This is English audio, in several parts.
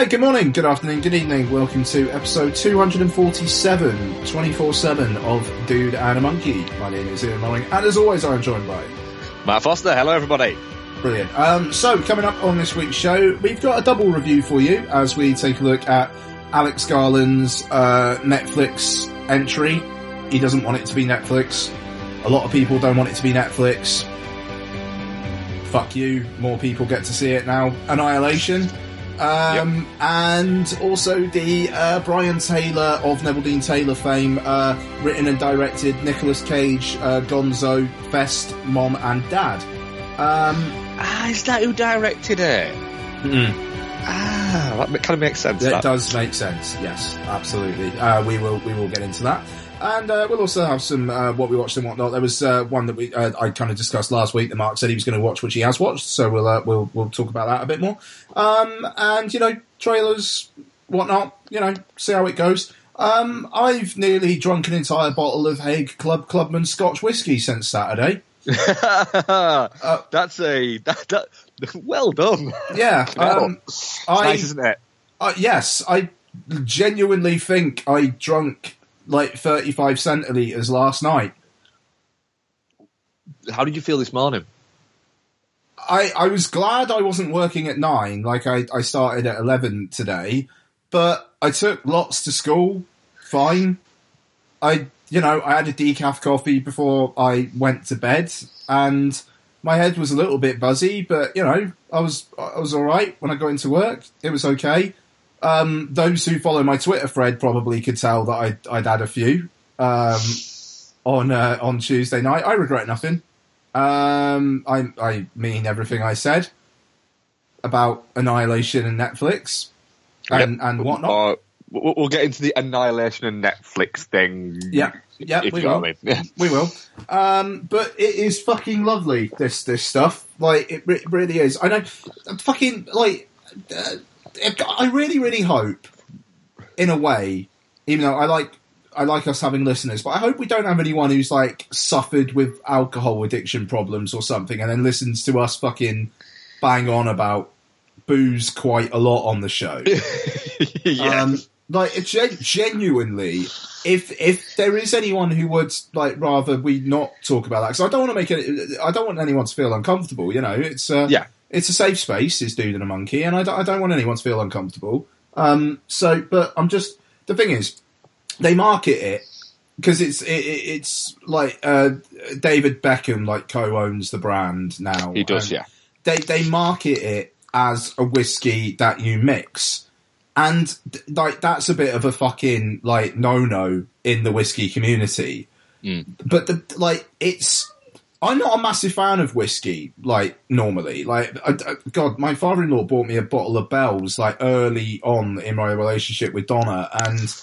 Hi, good morning, good afternoon, good evening. Welcome to episode 247, 24 7 of Dude and a Monkey. My name is Ian Mulling, and as always, I'm joined by Matt Foster. Hello, everybody. Brilliant. Um, so, coming up on this week's show, we've got a double review for you as we take a look at Alex Garland's uh, Netflix entry. He doesn't want it to be Netflix. A lot of people don't want it to be Netflix. Fuck you. More people get to see it now. Annihilation. Um, and also the uh, Brian Taylor of Neveldine Taylor fame, uh, written and directed Nicolas Cage, uh, Gonzo, Fest, Mom and Dad. Um, Ah, is that who directed it? Ah, that kind of makes sense. It that. does make sense. Yes, absolutely. Uh, we will we will get into that, and uh, we'll also have some uh, what we watched and whatnot. There was uh, one that we uh, I kind of discussed last week. That Mark said he was going to watch, which he has watched. So we'll uh, we'll we'll talk about that a bit more. Um, and you know, trailers, whatnot. You know, see how it goes. Um, I've nearly drunk an entire bottle of Haig Club Clubman Scotch whiskey since Saturday. That's a that, that, well done. Yeah, um, it's I nice, isn't it? Uh, yes, I genuinely think I drunk like 35 centilitres last night. How did you feel this morning? I, I was glad I wasn't working at 9, like I, I started at 11 today, but I took lots to school, fine. I, you know, I had a decaf coffee before I went to bed, and my head was a little bit buzzy, but, you know, I was, I was alright when I got into work. It was okay. Um, those who follow my Twitter thread probably could tell that I'd, I'd had a few um, on uh, on Tuesday night. I regret nothing. Um, I I mean everything I said about Annihilation and Netflix and Yep. and whatnot. Uh, we'll, get into the Annihilation and Netflix thing. Yeah, yeah, we will. I mean. We will. Um, but it is fucking lovely. This this stuff, like it, re- really is. I know, fucking like, uh, I really really hope, in a way, even though I like I like us having listeners, but I hope we don't have anyone who's like suffered with alcohol addiction problems or something, and then listens to us fucking bang on about booze quite a lot on the show. yeah. Um, like gen- genuinely, if if there is anyone who would like rather we not talk about that, because I don't want to make it. I don't want anyone to feel uncomfortable. You know, it's uh, Yeah. It's a safe space. Is dude and a monkey, and I don't, I don't want anyone to feel uncomfortable. Um, so, but I'm just the thing is, they market it because it's it, it- it's like uh, David Beckham like co-owns the brand now. he does, yeah. they they market it as a whiskey that you mix, and like that's a bit of a fucking like no no in the whiskey community. Mm. But the like it's. I'm not a massive fan of whiskey, like normally. Like, I, I- God, my father-in-law bought me a bottle of Bells like early on in my relationship with Donna, and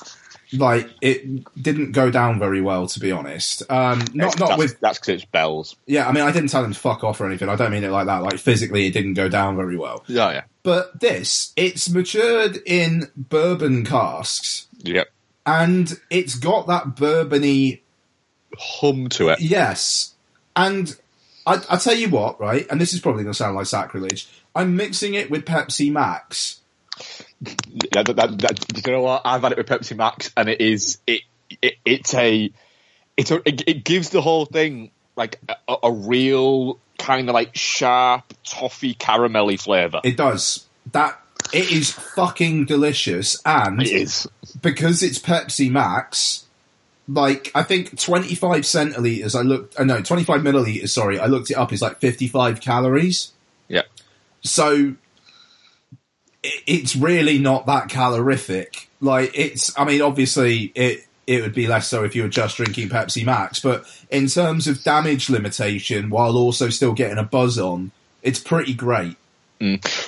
like it didn't go down very well, to be honest. Um, not not that's, with that's because it's bells. yeah, I mean, I didn't tell him to fuck off or anything. I don't mean it like that. Like physically, it didn't go down very well. Yeah, yeah. But this, it's matured in bourbon casks, Yep. and it's got that bourbony Hum to it. yes. And I, I tell you what, right? And this is probably going to sound like sacrilege. I'm mixing it with Pepsi Max. Yeah, that, that, that, do you know what? I've had it with Pepsi Max, and it is it, it it's a it's a it, it gives the whole thing like a, a real kind of like sharp toffee caramelly flavour. It does that. It is fucking delicious, and It is. because it's Pepsi Max, like I think 25 centiliters. I looked, uh, no, 25 milliliters. Sorry, I looked it up. Is like 55 calories. Yeah. So it, it's really not that calorific. Like it's, I mean, obviously it it would be less so if you were just drinking Pepsi Max, but in terms of damage limitation, while also still getting a buzz on, it's pretty great.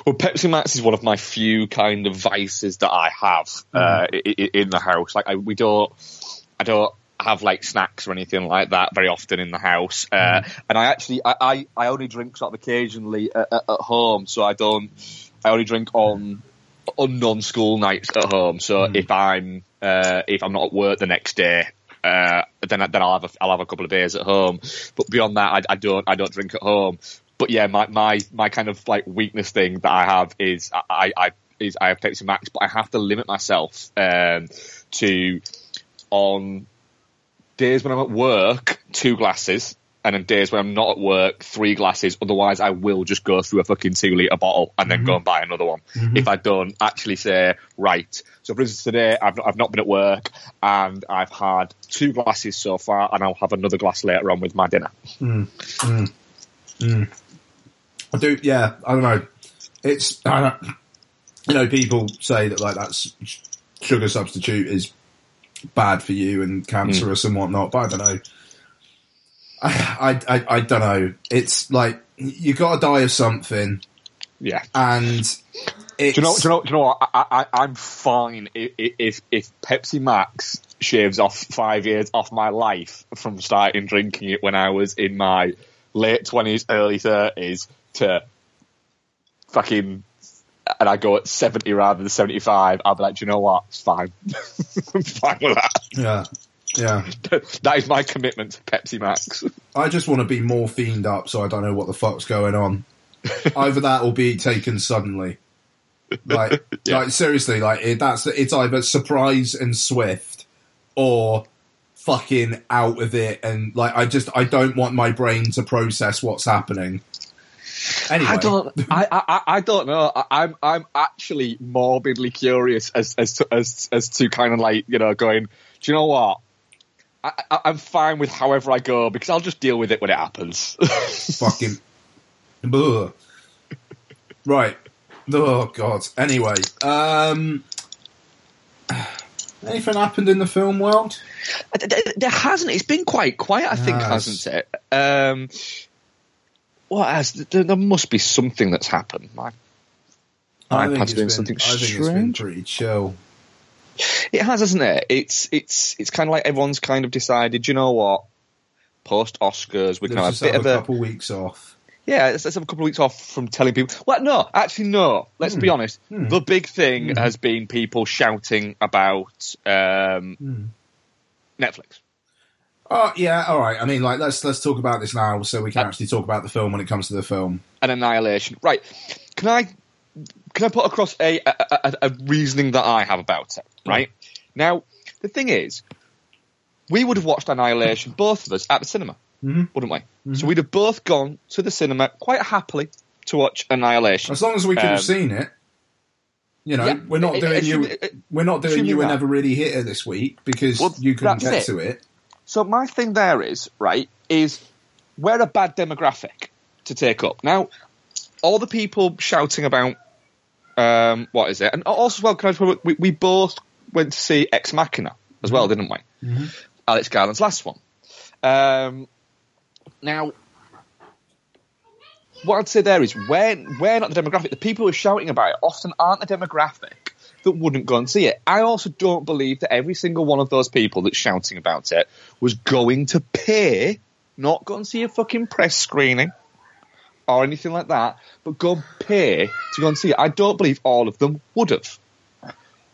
Well, Pepsi Max is one of my few kind of vices that I have uh, i- i- in the house. Like I, we don't, I don't have like snacks or anything like that very often in the house. Uh, and I actually, I, I, I only drink sort of occasionally at, at, at home, so I don't. I only drink on on non-school nights at home. So if I'm uh, if I'm not at work the next day. Uh, then then I'll have a, I'll have a couple of days at home, but beyond that, I, I don't I don't drink at home. But yeah, my, my my kind of like weakness thing that I have is I I, is I have Pepsi Max, but I have to limit myself um, to on days when I'm at work, two glasses, and on days when I'm not at work, three glasses. Otherwise, I will just go through a fucking two litre bottle and then go mm-hmm. and buy another one. Mm-hmm. If I don't actually say, right. So, for instance, today I've, I've not been at work and I've had two glasses so far, and I'll have another glass later on with my dinner. Mm. Mm. Mm. I do, yeah, I don't know. It's, I don't, you know, people say that like that's sugar substitute is bad for you and cancerous hmm. and whatnot, but I don't know. I, I, I, I don't know. It's like you got to die of something, Yeah. and it's Do you know? Do you know? Do you know what? I, I, I'm fine i- i- if if Pepsi Max shaves off five years off my life from starting drinking it when I was in my late twenties, early thirties to fucking. And I go at seventy rather than seventy-five. I'll be like, do you know what? It's fine. I'm fine with that. yeah, yeah. that is my commitment to Pepsi Max. I just want to be more fiend up, so I don't know what the fuck's going on. either that or be taken suddenly. Like, Yeah. like seriously, like it, that's it's either surprise and swift, or fucking out of it, and like I just I don't want my brain to process what's happening. Anyway, I don't. I, I, I don't know. I, I'm I'm actually morbidly curious as as to as as to kind of like you know going. Do you know what? I, I, I'm fine with however I go because I'll just deal with it when it happens. fucking. Ugh. Right. Oh god. Anyway, um, anything happened in the film world? there, there hasn't. It's been quite quiet. I think, Yes. hasn't it? Um, what has? There, there must be something that's happened. My I iPad's doing been- something I think it's been strange. pretty chill. It has, hasn't it? It's it's it's kind of like everyone's kind of decided. You know what? Post Oscars, we can have a have bit a of a couple weeks off. yeah. Let's, let's have a couple of weeks off from telling people. Well, no, actually, no. Let's Hmm. be honest. The big thing has been people shouting about um, Hmm. Netflix. Oh yeah, all right. I mean, like let's let's talk about this now, so we can actually talk about the film when it comes to the film. and annihilation. Right? Can I can I put across a a, a, a reasoning that I have about it? Right now, the thing is, we would have watched Annihilation, both of us, at the cinema, Mhm. wouldn't we? So we'd have both gone to the cinema quite happily to watch Annihilation. As long as we could Um, have seen it. You know, yeah, we're not it- doing you. assuming- it- We're not doing you that. never really hitter this week because Well, you couldn't get it. to it. So my thing there is right is we're a bad demographic to take up. Now, all the people shouting about um, what is it, and also as well, can I just we, we both went to see Ex Machina as well, didn't we? Alex Garland's last one. Um, now, what I'd say there is we're, we're not the demographic. The people who are shouting about it often aren't the demographic that wouldn't go and see it. I also don't believe that every single one of those people that's shouting about it was going to pay, not go and see a fucking press screening or anything like that, but go and pay to go and see it. I don't believe all of them would have.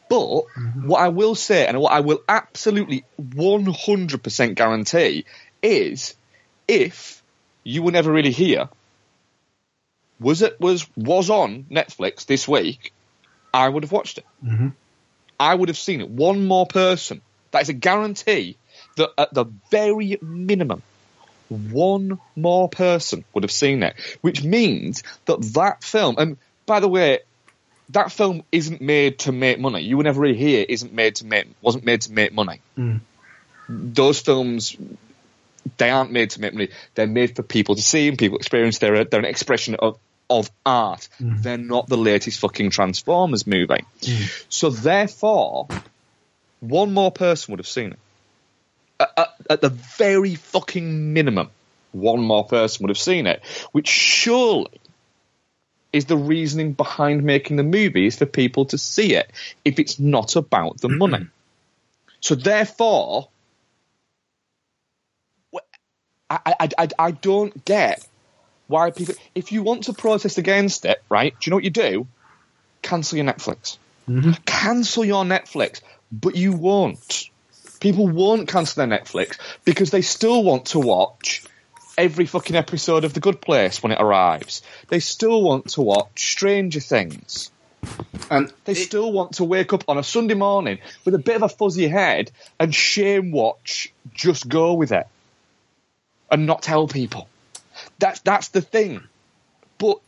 But mm-hmm. what I will say, and what I will absolutely 100% guarantee, is if you were never really here, was it was was on Netflix this week, I would have watched it. Mm-hmm. I would have seen it. One more person. That is a guarantee that at the very minimum, one more person would have seen it, which means that that film, and by the way, that film isn't made to make money. You were never really here. Isn't made to make wasn't made to make money. Mm. Those films, they aren't made to make money. They're made for people to see and people experience. They're a, they're an expression of of art. Mm-hmm. They're not the latest fucking Transformers movie. Mm. So therefore, one more person would have seen it. At, at, at the very fucking minimum, one more person would have seen it, which surely is the reasoning behind making the movie is for people to see it if it's not about the money. Mm-hmm. So therefore, I, I, I, I don't get why people. If you want to protest against it, right? Do you know what you do? Cancel your Netflix. Mm-hmm. Cancel your Netflix, but you won't. People won't cancel their Netflix because they still want to watch every fucking episode of The Good Place when it arrives. They still want to watch Stranger Things And They it- still want to wake up on a Sunday morning with a bit of a fuzzy head and shame watch Just Go With It and not tell people. That's that's the thing. But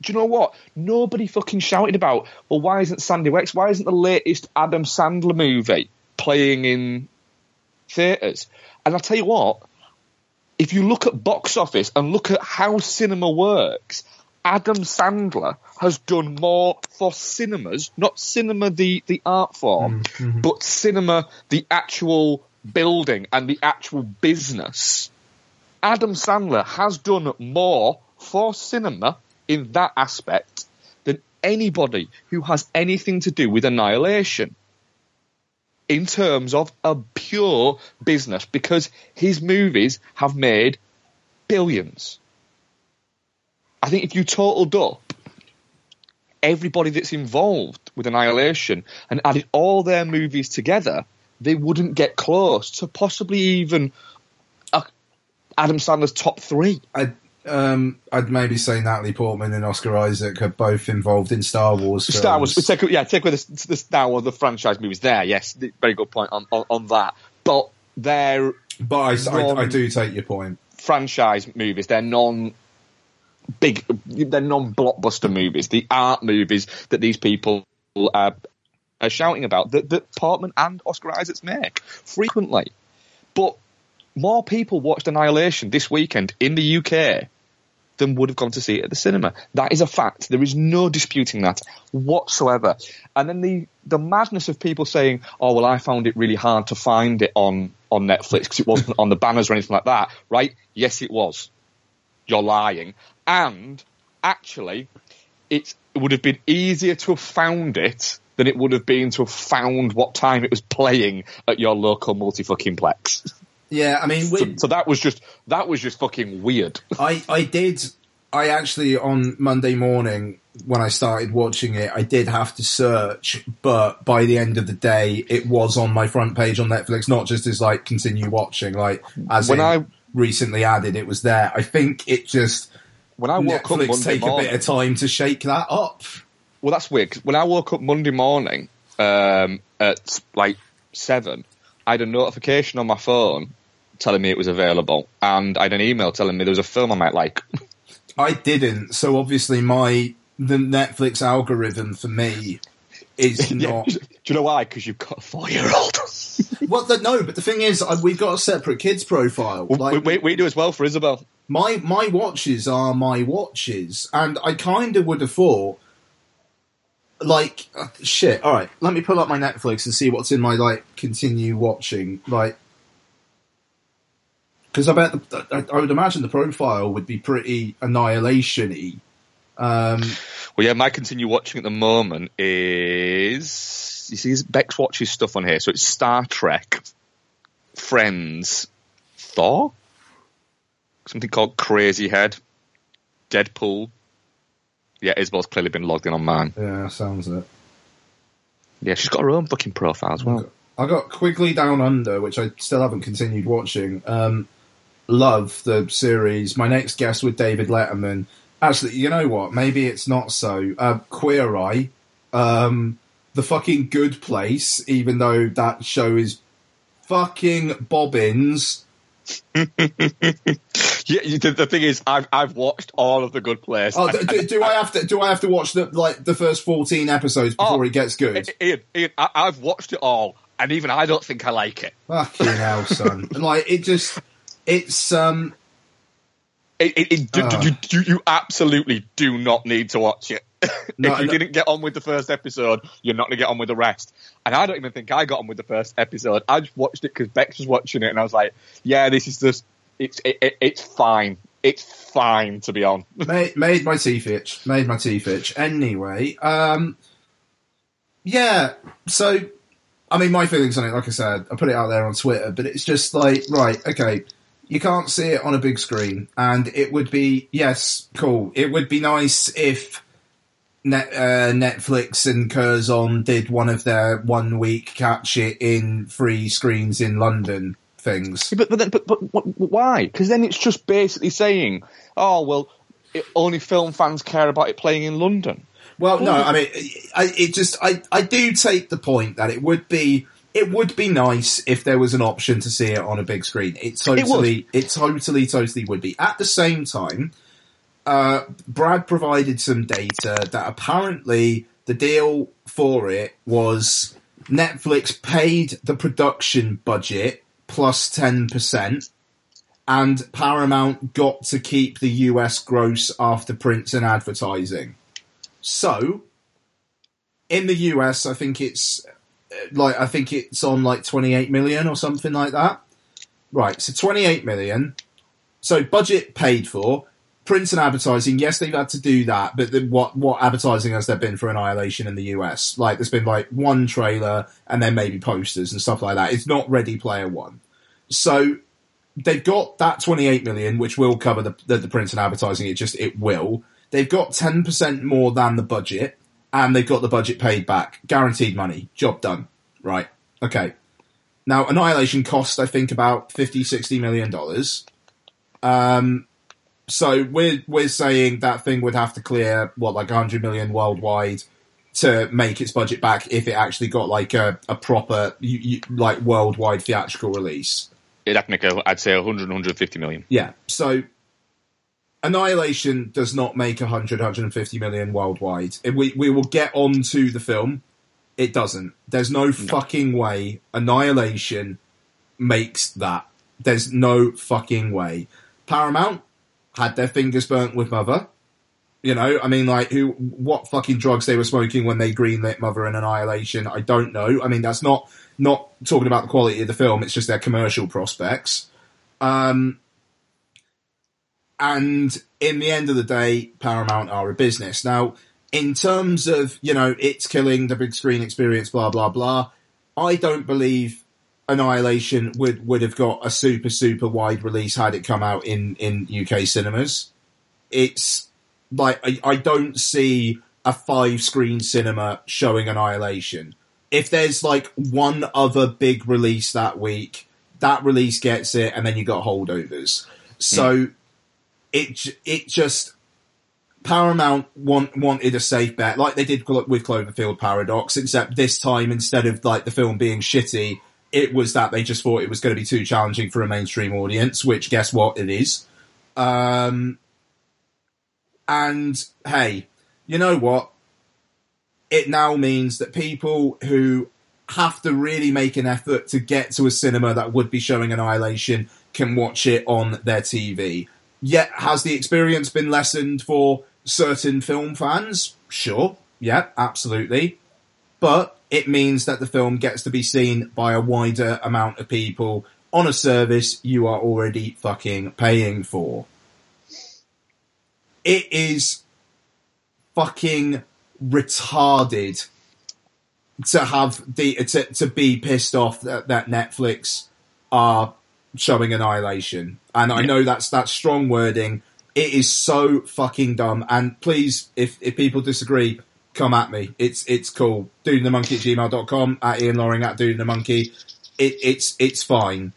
do you know what? Nobody fucking shouted about. Well, why isn't Sandy Wex? Why isn't the latest Adam Sandler movie playing in theatres? And I'll tell you what. If you look at box office and look at how cinema works, Adam Sandler has done more for cinemas, not cinema the, the art form, mm-hmm. but cinema the actual building and the actual business. Adam Sandler has done more for cinema in that aspect than anybody who has anything to do with Annihilation in terms of a pure business because his movies have made billions. I think if you totaled up everybody that's involved with Annihilation and added all their movies together, they wouldn't get close to possibly even Adam Sandler's top three. I'd, um, I'd maybe say Natalie Portman and Oscar Isaac are both involved in Star Wars. Films. Star Wars, take, yeah, take away the, the Star Wars, the franchise movies there, yes, very good point on, on, on that. But they're but I, I, I do take your point. franchise movies, they're non big, they're non blockbuster movies, the art movies that these people are, are shouting about that, that Portman and Oscar Isaacs make frequently. But more people watched Annihilation this weekend in the UK than would have gone to see it at the cinema. That is a fact. There is no disputing that whatsoever. And then the, the madness of people saying, oh, well, I found it really hard to find it on, on Netflix because it wasn't on the banners or anything like that, right? Yes, it was. You're lying. And actually, it would have been easier to have found it than it would have been to have found what time it was playing at your local multi fucking plex. Yeah, I mean, So, we, so that was just that was just fucking weird. I, I did. I actually on Monday morning when I started watching it, I did have to search, but by the end of the day, it was on my front page on Netflix, not just as like continue watching, like as When I- recently added, it was there. I think it just When I woke up Monday take morning, a bit of time to shake that up. well, that's weird. 'cause when I woke up Monday morning um, at like seven, I had a notification on my phone telling me it was available, and I had an email telling me there was a film I might like. I didn't, so obviously my the Netflix algorithm for me is not. Do you know why? Because you've got a four-year-old. Well, the, no, but the thing is, I, we've got a separate kids profile. Like, we, we, we do as well for Isabel. my my watches are my watches, and I kind of would have thought, like, uh, shit. All right, let me pull up my Netflix and see what's in my like continue watching, like, because I bet the, I, I would imagine the profile would be pretty annihilation-y. Um, Well, yeah, my continue watching at the moment is you see Bex watches stuff on here, so it's Star Trek, Friends, Thor, something called Crazy Head, Deadpool. Yeah, Isabel's clearly been logged in on mine. yeah, sounds it. Yeah, she's got her own fucking profile as well. I got Quigley Down Under, which I still haven't continued watching. Um, love the series. My next guest with David Letterman. Actually, you know what? Maybe it's not so. Uh, Queer Eye, um, the fucking Good Place. Even though that show is fucking bobbins. Yeah, the, the thing is, I've I've watched all of the Good Place. Oh, do, do, do I have to? Do I have to watch the like the first fourteen episodes before Oh, it gets good? Ian, Ian, I, I've watched it all, and even I don't think I like it. Fucking hell, son! And like it just, it's um, It, it, it, do, Ah. do, do, you absolutely do not need to watch it. No, if you no. didn't get on with the first episode, you're not going to get on with the rest. And I don't even think I got on with the first episode. I just watched it because Bex was watching it, and I was like, "Yeah, this is just it's it, it, it's fine. It's fine to be on." made, made my teeth itch. Made my teeth itch. Anyway, um, yeah. So, I mean, my feelings on it, like I said, I put it out there on Twitter, but it's just like, right, okay, you can't see it on a big screen, and it would be, yes, cool. It would be nice if Net, uh, Netflix and Curzon did one of their one week catch it in free screens in London things. But but then, but, but why? Because then it's just basically saying, "Oh well, it, only film fans care about it playing in London." Well, no, I mean, I, it just I I do take the point that it would be it would be nice if there was an option to see it on a big screen. It totally, it, it totally, totally would be. At the same time, uh, Brad provided some data that apparently the deal for it was Netflix paid the production budget plus plus ten percent and Paramount got to keep the US gross after prints and advertising. So, in the US, I think it's like I think it's on like 28 million or something like that. Right, so 28 million. So budget paid for. Prints and advertising, yes, they've had to do that, but what what advertising has there been for Annihilation in the US? Like, there's been like one trailer and then maybe posters and stuff like that. It's not Ready Player One, so they've got that 28 million, which will cover the the, the prints and advertising. It just it will. They've got 10 percent more than the budget, and they've got the budget paid back, guaranteed money, job done. Right. Okay. Now, Annihilation cost, I think, about 50, 60 million dollars. Um, so we're, we're saying that thing would have to clear, what, like 100 million worldwide to make its budget back if it actually got like a, a proper, you, you, like worldwide theatrical release. It'd have to make, a, I'd say, 100, 150 million. Yeah. So Annihilation does not make 100, 150 million worldwide. If we, we will get on to the film. It doesn't. There's no, no fucking way Annihilation makes that. There's no fucking way. Paramount had their fingers burnt with Mother. You know, I mean, like, who, what fucking drugs they were smoking when they greenlit Mother and Annihilation, I don't know. I mean, that's not, not talking about the quality of the film, it's just their commercial prospects. Um, and in the end of the day, Paramount are a business. Now, in terms of, you know, it's killing the big screen experience, blah, blah, blah, I don't believe Annihilation would, would have got a super, super wide release had it come out in, in UK cinemas. It's like, I, I don't see a five screen cinema showing Annihilation. If there's like one other big release that week, that release gets it, and then you got holdovers. So mm. It it just Paramount want, wanted a safe bet, like they did with Cloverfield Paradox, except this time instead of like the film being shitty, it was that they just thought it was going to be too challenging for a mainstream audience, which guess what, it is. Um, and hey, you know what? It now means that people who have to really make an effort to get to a cinema that would be showing Annihilation can watch it on their TV. Yet, has the experience been lessened for certain film fans, sure, yeah, absolutely. But it means that the film gets to be seen by a wider amount of people on a service you are already fucking paying for. It is fucking retarded to have the to, to be pissed off that, that Netflix are showing Annihilation, and I know that's that's strong wording, it is so fucking dumb. And please, if, if people disagree, come at me. It's it's cool. Dude the monkey at gmail.com, at Ian Loring, at Dude the monkey. It, it's it's fine.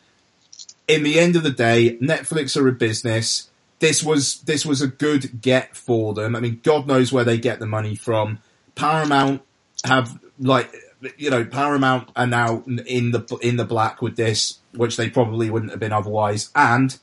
In the end of the day, Netflix are a business. This was this was a good get for them. I mean, God knows where they get the money from. Paramount have like you know Paramount are now in the in the black with this, which they probably wouldn't have been otherwise. And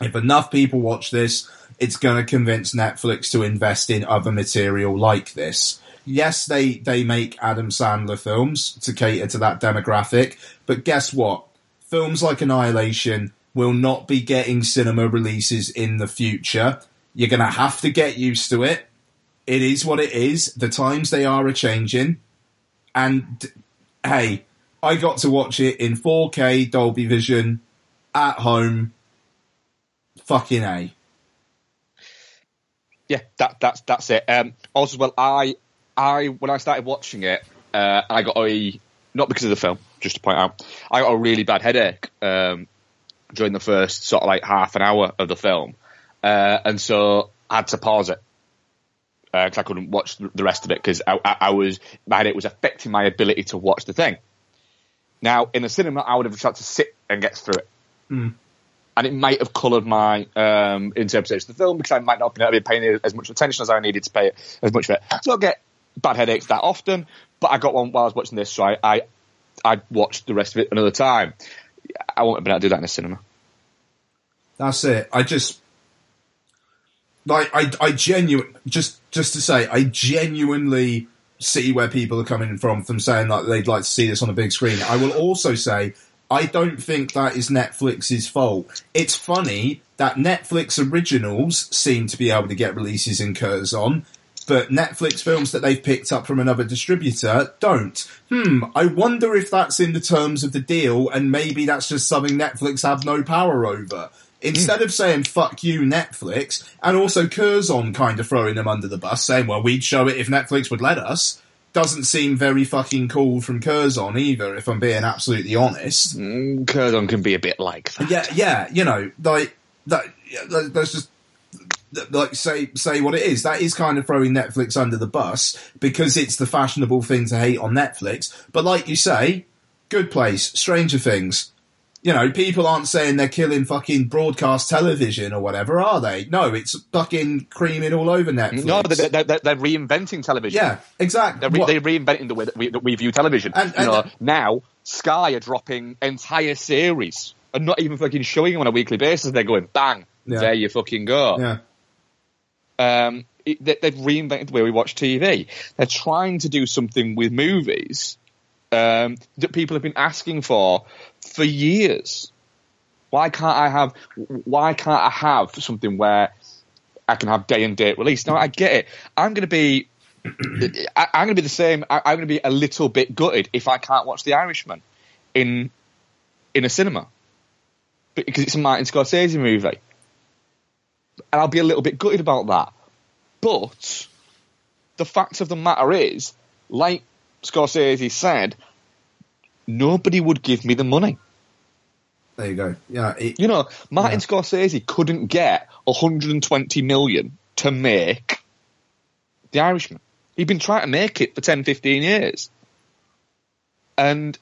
if enough people watch this, it's going to convince Netflix to invest in other material like this. Yes, they, they make Adam Sandler films to cater to that demographic, but guess what? Films like Annihilation will not be getting cinema releases in the future. You're going to have to get used to it. It is what it is. The times they are a changing. And hey, I got to watch it in 4K Dolby Vision at home. Fucking A yeah, that that's that's it. Um, also, well, I I when I started watching it, uh, I got a not because of the film, just to point out, I got a really bad headache um, during the first sort of like half an hour of the film, uh, and so I had to pause it because uh, I couldn't watch the rest of it because I, I, I, was my headache was affecting my ability to watch the thing. Now, in the cinema, I would have tried to sit and get through it. Mm and it might have coloured my um, interpretation of the film because I might not have been paying as much attention as I needed to pay as much of it. So I get bad headaches that often, but I got one while I was watching this, so I, I, I watched the rest of it another time. I won't have been able to do that in a cinema. That's it. I just like I I genuine just just to say I genuinely see where people are coming from from saying that they'd like to see this on a big screen. I will also say I don't think that is Netflix's fault. It's funny that Netflix originals seem to be able to get releases in Curzon, but Netflix films that they've picked up from another distributor don't. Hmm, I wonder if that's in the terms of the deal and maybe that's just something Netflix have no power over. Instead of saying fuck you Netflix, and also Curzon kind of throwing them under the bus, saying, well, we'd show it if Netflix would let us, doesn't seem very fucking cool from Curzon either, if I'm being absolutely honest. Mm, Curzon can be a bit like that. Yeah, yeah, you know, like, that, that's just, like, say, say what it is. That is kind of throwing Netflix under the bus, because it's the fashionable thing to hate on Netflix. But like you say, Good Place, Stranger Things, you know, people aren't saying they're killing fucking broadcast television or whatever, are they? No, it's fucking creaming all over Netflix. No, they're, they're, they're- reinventing television. yeah, exactly. They're, re- they're reinventing the way that we, that we view television. And- you know, now Sky are dropping entire series and not even fucking showing them on a weekly basis. They're going bang, Yeah. there you fucking go. yeah, Um, it, they, they've reinvented the way we watch TV. They're trying to do something with movies um, that people have been asking for for years. Why can't I have? Why can't I have something where I can have day and date release? Now I get it. I'm going to be. I, I'm going to be the same. I'm going to be a little bit gutted if I can't watch The Irishman in in a cinema because it's a Martin Scorsese movie and I'll be a little bit gutted about that. But the fact of the matter is, like Scorsese said, nobody would give me the money. there you go. Yeah, it, You know, Martin Yeah. Scorsese couldn't get 120 million to make The Irishman. He'd been trying to make it for 10, 15 years. And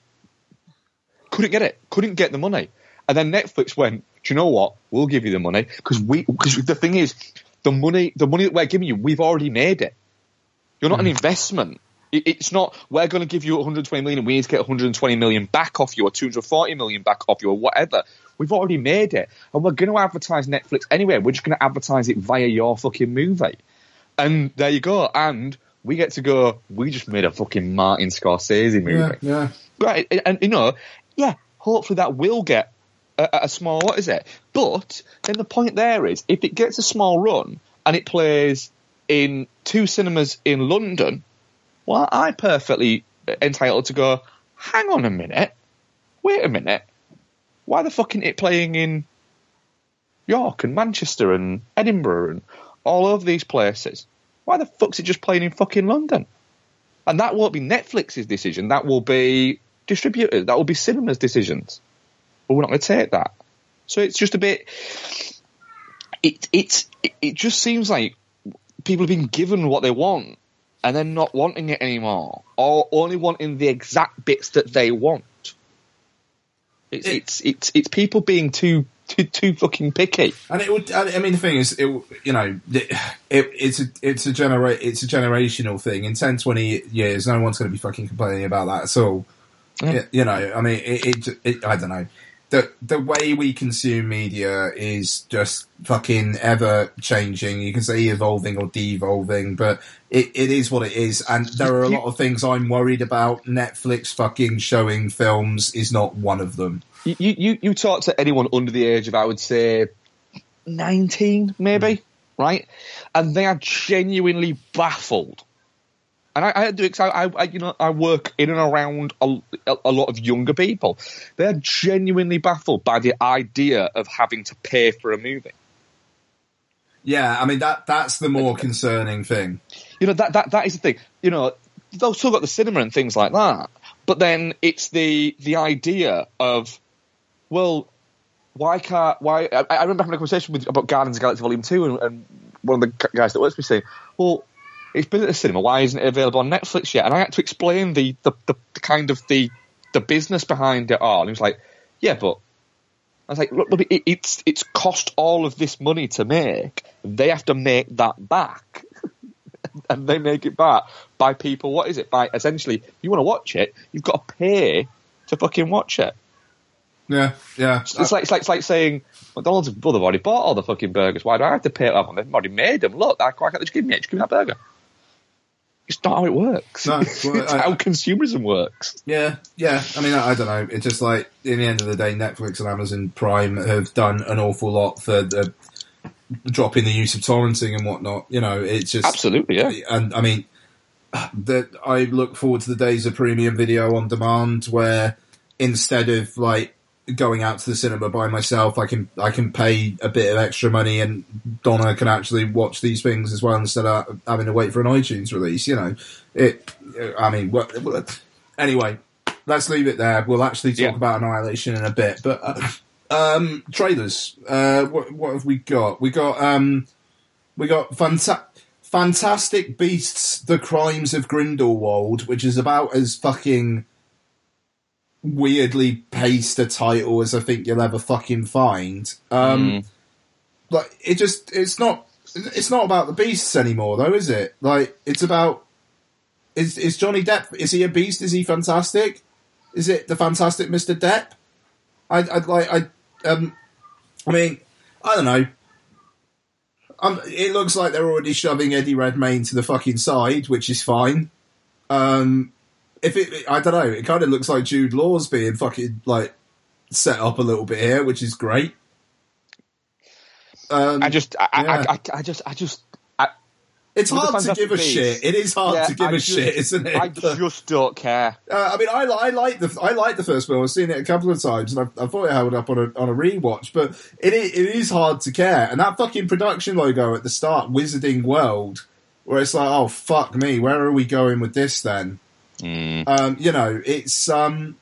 couldn't get it. Couldn't get the money. And then Netflix went, do you know what? We'll give you the money. Because we, because the thing is, the money, the money that we're giving you, we've already made it. You're not an hmm. investment. It- It's not, we're going to give you 120 million and we need to get 120 million back off you or 240 million back off you or whatever. We've already made it. And we're going to advertise Netflix anyway. We're just going to advertise it via your fucking movie. And there you go. And we get to go, we just made a fucking Martin Scorsese movie. yeah, yeah. Right, and, and, you know, yeah, hopefully that will get a, a small, what is it? But then the point there is, if it gets a small run and it plays in two cinemas in London, well, I'm perfectly entitled to go, hang on a minute, wait a minute, why the fuck isn't it playing in York and Manchester and Edinburgh and all over these places? Why the fuck's it just playing in fucking London? And that won't be Netflix's decision. That will be distributors. That will be cinemas' decisions. But we're not going to take that. So it's just a bit. It it, it just seems like people have been given what they want and then not wanting it anymore, or only wanting the exact bits that they want. It's It- it's it's it's people being too too too fucking picky. And it would. I mean, the thing is, it you know, it, it, it's a it's a genera- it's a generational thing. In 10, 20 years, no one's going to be fucking complaining about that at all. Yeah. You know, I mean, it. I don't know. The the way we consume media is just fucking ever changing. You can say evolving or devolving, but it, it is what it is. And there are a lot of things I'm worried about. Netflix fucking showing films is not one of them. You, you, you talk to anyone under the age of, I would say, 19, maybe, hmm. right? And they are genuinely baffled. And I, I do, because I, I, you know, I work in and around a, a lot of younger people. They're genuinely baffled by the idea of having to pay for a movie. Yeah, I mean that that's the more concerning thing. You know, that, that, that is the thing. You know, they've still got the cinema and things like that. But then it's the, the idea of, well, why can't, why, I, I remember having a conversation with, about Guardians of the Galaxy Volume 2 and, and one of the guys that works with me saying, well, it's been at the cinema, why isn't it available on Netflix yet? And I had to explain the, the, the, the kind of the, the business behind it all. And he was like, yeah, but I was like, look, look it, it's it's cost all of this money to make. They have to make that back. and they make it back by people. What is it? By essentially, you want to watch it, you've got to pay to fucking watch it. Yeah, yeah. It's like it's like it's like saying McDonald's well, they've already bought all the fucking burgers. Why do I have to pay? Oh, they've already made them. Look, I can't they just give me it? Just give me that burger. It's not how it works. No, it's I- how consumerism works. Yeah, yeah. I mean, I, I don't know. It's just like in the end of the day, Netflix and Amazon Prime have done an awful lot for the dropping the use of torrenting and whatnot. You know, it's just Absolutely, yeah. And I mean, that I look forward to the days of premium video on demand, where instead of like going out to the cinema by myself, I can I can pay a bit of extra money, and Donna can actually watch these things as well instead of having to wait for an iTunes release. You know, it. I mean, what, what- anyway, let's leave it there. We'll actually talk Yeah. about Annihilation in a bit, but. Uh, um, trailers. Uh, what, what have we got? We got um, we got Fanta- Fantastic Beasts: The Crimes of Grindelwald, which is about as fucking weirdly paced a title as I think you'll ever fucking find. Um, like it just it's not it's not about the beasts anymore though, is it? Like it's about is is Johnny Depp is he a beast? Is he fantastic? Is it the fantastic Mr. Depp? I I'd like I um I mean I don't know. Um, it looks like they're already shoving Eddie Redmayne to the fucking side, which is fine. Um, if it, I don't know, it kind of looks like Jude Law's being fucking like set up a little bit here, which is great. Um, I just, I, Yeah. I, I, I just, I just, I, it's hard to give a Beasts, shit. It is hard yeah, to give I a just- shit, isn't it? I just don't care. Uh, I mean, I, I like the I like the first film. I've seen it a couple of times, and I, I thought it held up on a on a rewatch. But it it is hard to care. And that fucking production logo at the start, Wizarding World, where it's like, oh fuck me, where are we going with this then? Um, you know, it's um,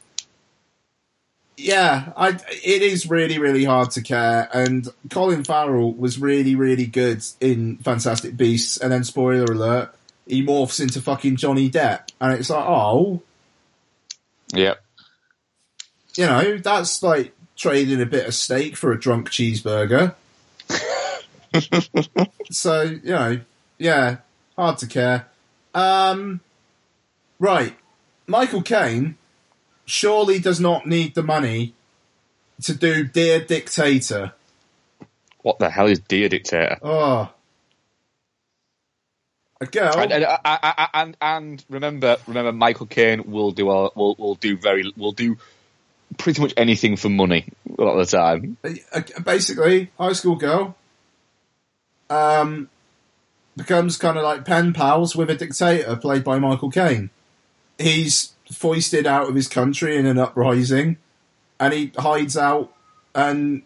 yeah, I it is really really hard to care. And Colin Farrell was really really good in Fantastic Beasts, and then spoiler alert, he morphs into fucking Johnny Depp, and it's like, oh Yeah. you know, that's like trading a bit of steak for a drunk cheeseburger. so, you know, yeah, hard to care. Um, right. Michael Caine surely does not need the money to do Dear Dictator. What the hell is Dear Dictator? Oh. A girl. And, and, I- I- I- and and remember, remember, Michael Caine will do all, will will do very will do pretty much anything for money a lot of the time. basically high school girl um becomes kind of like pen pals with a dictator played by Michael Caine. He's foisted out of his country in an uprising and he hides out and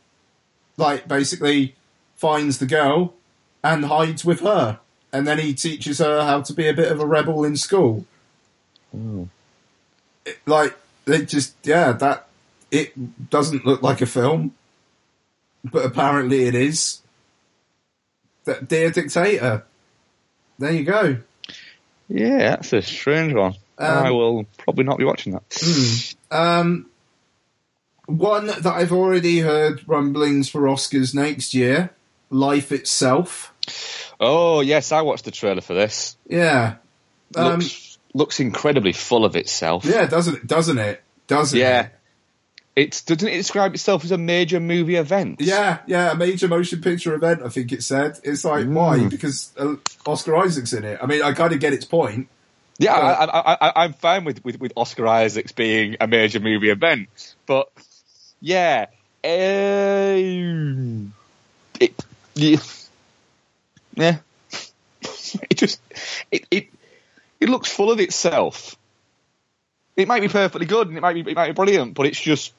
like basically finds the girl and hides with her and then he teaches her how to be a bit of a rebel in school. Hmm. It- like they just yeah that it doesn't look like a film but apparently it is. That Dear Dictator. There you go. Yeah, that's a strange one. Um, I will probably not be watching that. Um, one that I've already heard rumblings for Oscars next year. Life itself. Oh yes, I watched the trailer for this. Yeah. Um, Looks looks incredibly full of itself. yeah, doesn't it? Doesn't it? Doesn't Yeah. it? It's doesn't it describe itself as a major movie event? Yeah, yeah, a major motion picture event. I think it said. It's like Mm. why? Because uh, Oscar Isaac's in it. I mean, I kind of get its point. Yeah, I, I, I, I'm fine with, with, with Oscar Isaac's being a major movie event, but yeah, um, it, yeah, yeah, it just it, it it looks full of itself. It might be perfectly good and it might be it might be brilliant, but it's just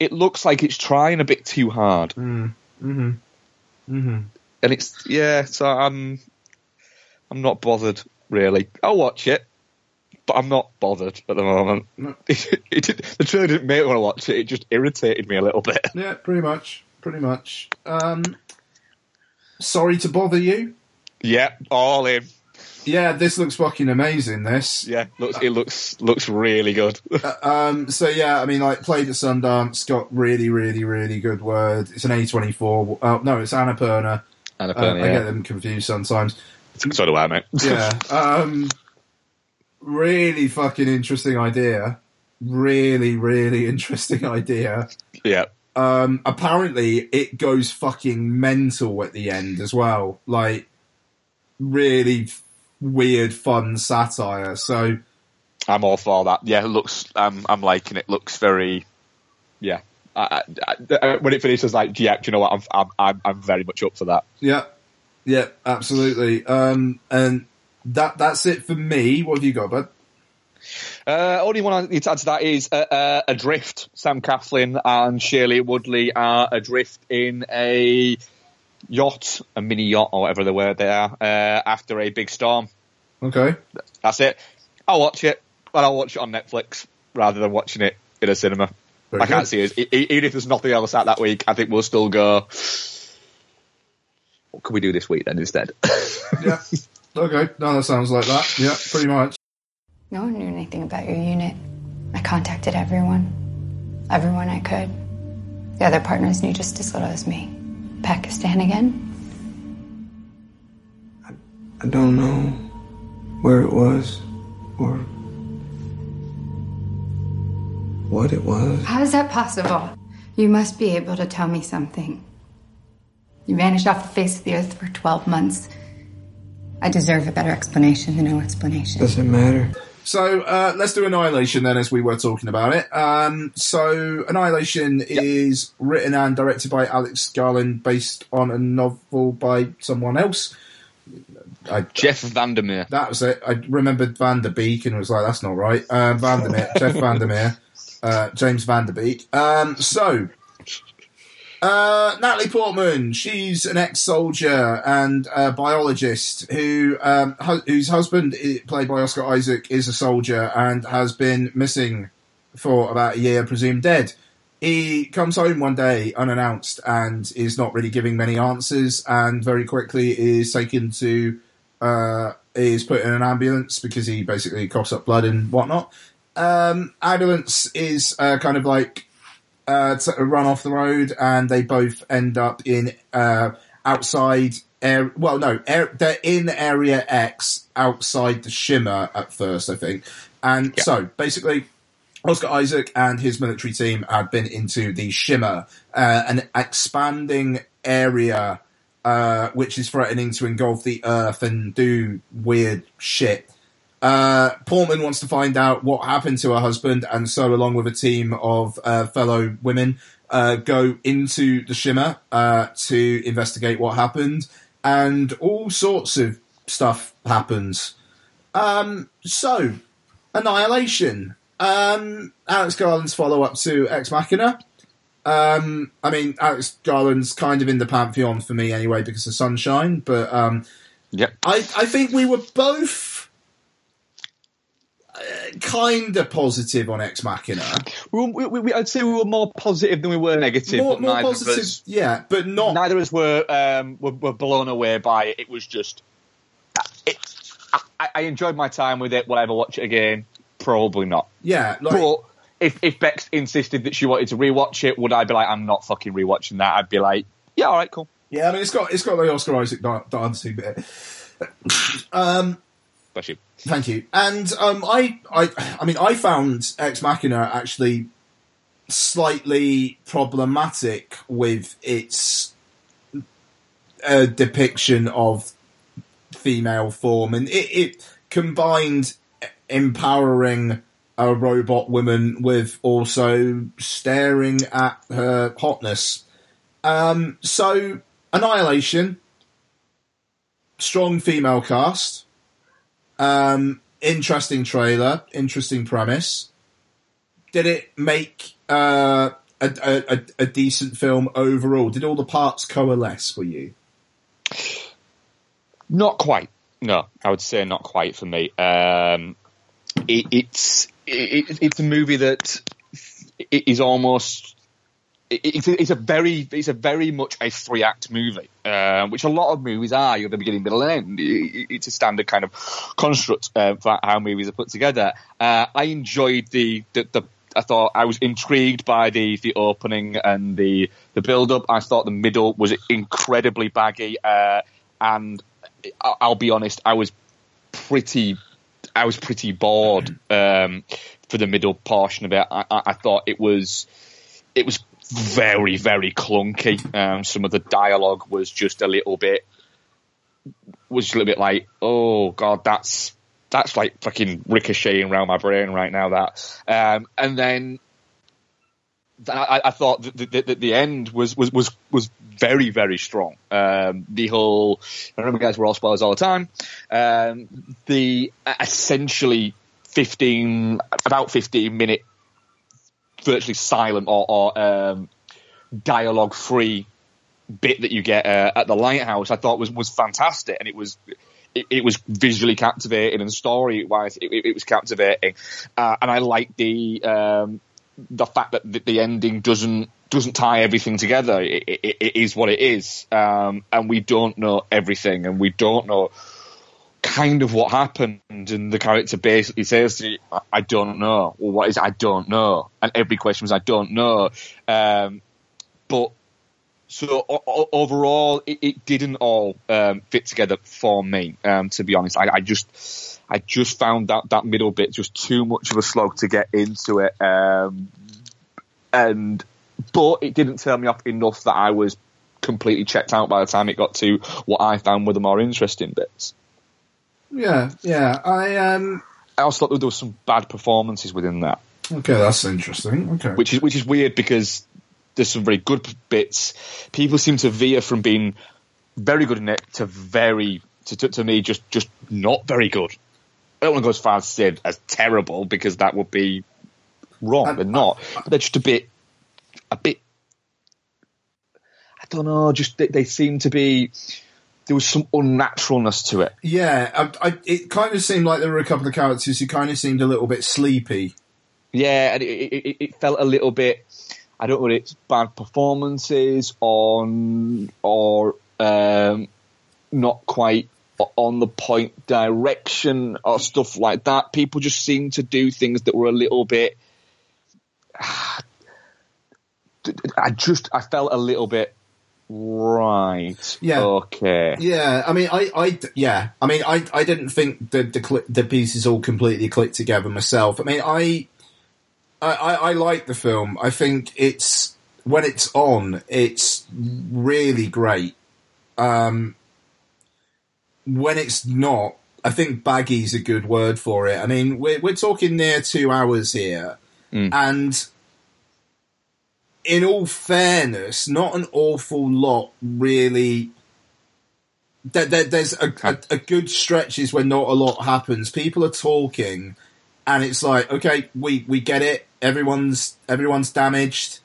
it looks like it's trying a bit too hard, Mm-hmm. Mm-hmm. and it's yeah. So I'm I'm not bothered really. I'll watch it, but I'm not bothered at the moment. No. It, it, the trailer didn't make me want to watch it. It just irritated me a little bit. Yeah, pretty much. Pretty much. Um, sorry to bother you. Yeah, all in. Yeah, this looks fucking amazing. This. Yeah, looks it looks looks really good. Um, so yeah, I mean, like played at Sundance, got really, really, really good word. It's an A twenty four. Oh no, it's Annapurna. And Uh, I get them confused sometimes. So do I, mate. yeah. Um, really fucking interesting idea. Really, really interesting idea. yeah. Um, apparently it goes fucking mental at the end as well. Like, really f- weird, fun satire. So, I'm all for that. Yeah, it looks. I'm. I'm liking it. Looks very. Yeah. I, I, I, when it finishes, like, yeah, do you know what? I'm. I'm. I'm, I'm very much up for that. yeah. Yeah, absolutely. Um, and that, that's it for me. What have you got, bud? Uh, only one I need to add to that is uh, uh, adrift. Sam Claflin and Shailene Woodley are adrift in a yacht, a mini yacht or whatever the word they are, uh, after a big storm. Okay. That's it. I'll watch it, but I'll watch it on Netflix rather than watching it in a cinema. Very I can't see it. Even if there's nothing else out that week, I think we'll still go. What can we do this week then instead? Yeah. Okay. No, that sounds like that. Yeah, pretty much. No one knew anything about your unit. I contacted everyone. Everyone I could. The other partners knew just as little as me. Pakistan again? I don't know where it was or what it was. How is that possible? You must be able to tell me something. You vanished off the face of the earth for 12 months. I deserve a better explanation than no explanation. Doesn't matter? So uh, let's do Annihilation then, as we were talking about it. Um, so Annihilation is written and directed by Alex Garland, based on a novel by someone else. I, Jeff Vandermeer. that was it. I remembered Vanderbeek and was like, "That's not right." Uh, Vandermeer, Jeff Vandermeer, uh, James Van Der Beek. Um, so uh, Natalie Portman, she's an ex-soldier and a biologist who, um, hu- whose husband, played by Oscar Isaac, is a soldier and has been missing for about a year, presumed dead. He comes home one day unannounced and is not really giving many answers, and very quickly is taken to, uh, is put in an ambulance because he basically coughs up blood and whatnot. Um, ambulance is uh, kind of like uh, to run off the road, and they both end up in uh, outside air. Well, no, air, they're in Area X outside the Shimmer at first, I think. And Yeah. so basically, Oscar Isaac and his military team had been into the Shimmer, uh, an expanding area uh, which is threatening to engulf the Earth and do weird shit. Uh, Portman wants to find out what happened to her husband, and so, along with a team of uh, fellow women, uh, go into the Shimmer uh, to investigate what happened, and all sorts of stuff happens. Um, so, Annihilation. Um, Alex Garland's follow up to Ex Machina. Um, I mean, Alex Garland's kind of in the pantheon for me anyway because of Sunshine, but um, Yep. I, I think we were both kind of positive on Ex Machina. We, we, we, I'd say we were more positive than we were negative. More, but more neither positive, Of us, yeah, but not. neither of us were, um, were were blown away by it. It was just. It, I, I enjoyed my time with it. Will I ever watch it again? Probably not. yeah, like, But if if Bex insisted that she wanted to rewatch it, would I be like, I'm not fucking rewatching that? I'd be like, yeah, all right, cool. yeah. I mean, it's got it's got the Oscar Isaac dancing bit. um, Bless you. Thank you. And um, I, I, I mean, I found Ex Machina actually slightly problematic with its uh, depiction of female form, and it, it combined empowering a robot woman with also staring at her hotness. Um, so, Annihilation, strong female cast. Um, interesting trailer, interesting premise. Did it make uh, a, a, a, decent film overall? Did all the parts coalesce for you? Not quite. No, I would say not quite for me. Um, it, it's it, it's a movie that i- almost it's a, it's a very it's a very much a three act movie, uh, which a lot of movies are. You're the beginning, middle, and end. It- It's a standard kind of construct uh, for how movies are put together. Uh, I enjoyed the, the the. I thought I was intrigued by the the opening and the the build up. I thought the middle was incredibly baggy, uh, and I'll be honest, I was pretty, I was pretty bored um, for the middle portion of it. I, I, I thought it was, it was very, very clunky. Um, some of the dialogue was just a little bit, was just a little bit like, oh god, that's that's like fucking ricocheting around my brain right now. That, um, and then I, I thought that the, the, the end was, was, was, was very, very strong. Um, the whole, I remember guys, we're all spoilers all the time. Um, the essentially 15, about 15 minute virtually silent or, or um, dialogue free bit that you get uh, at the lighthouse, I thought was, was fantastic. And it was, it, was visually captivating and story wise, it, it, was captivating. Uh, and I like the, um, the fact that the, ending doesn't doesn't tie everything together. It, it, it is what it is, um, and we don't know everything, and we don't know kind of what happened. And the character basically says, you, "I- "I don't know." Well, what is? I don't know. And every question was, "I don't know." Um, but so o- overall, it, it didn't all um, fit together for me. Um, to be honest, I, I just. I just found that that middle bit just too much of a slog to get into it, um, and but it didn't turn me off enough that I was completely checked out by the time it got to what I found were the more interesting bits. Yeah, yeah. I um. I also thought there was some bad performances within that, Okay, that's interesting. Okay. which is which is weird because there's some very good bits. People seem to veer from being very good in it to very to, to, to me just just not very good. I don't want to go as far as say as terrible because that would be wrong. Um, they're not, but they're just a bit a bit. I don't know. Just they, they seem to be. There was some unnaturalness to it. yeah, I, I, it kind of seemed like there were a couple of characters who kind of seemed a little bit sleepy. Yeah, and it, it, it- felt a little bit. I don't know it's bad performances on or um, not quite on the point direction or stuff like that. People just seemed to do things that were a little bit. I just I felt a little bit right. Yeah. Okay. Yeah, I mean, I, I, yeah, I mean, I, I didn't think the the, the pieces all completely clicked together myself. I mean, I, I, I, I like the film. I think it's when it's on, it's really great. Um, when it's not, I think baggy's a good word for it. I mean, we're we're talking near two hours here, and in all fairness, not an awful lot really. There, there, there's a, a, a good stretches where not a lot happens. People are talking, and it's like, okay, we we get it. Everyone's everyone's damaged,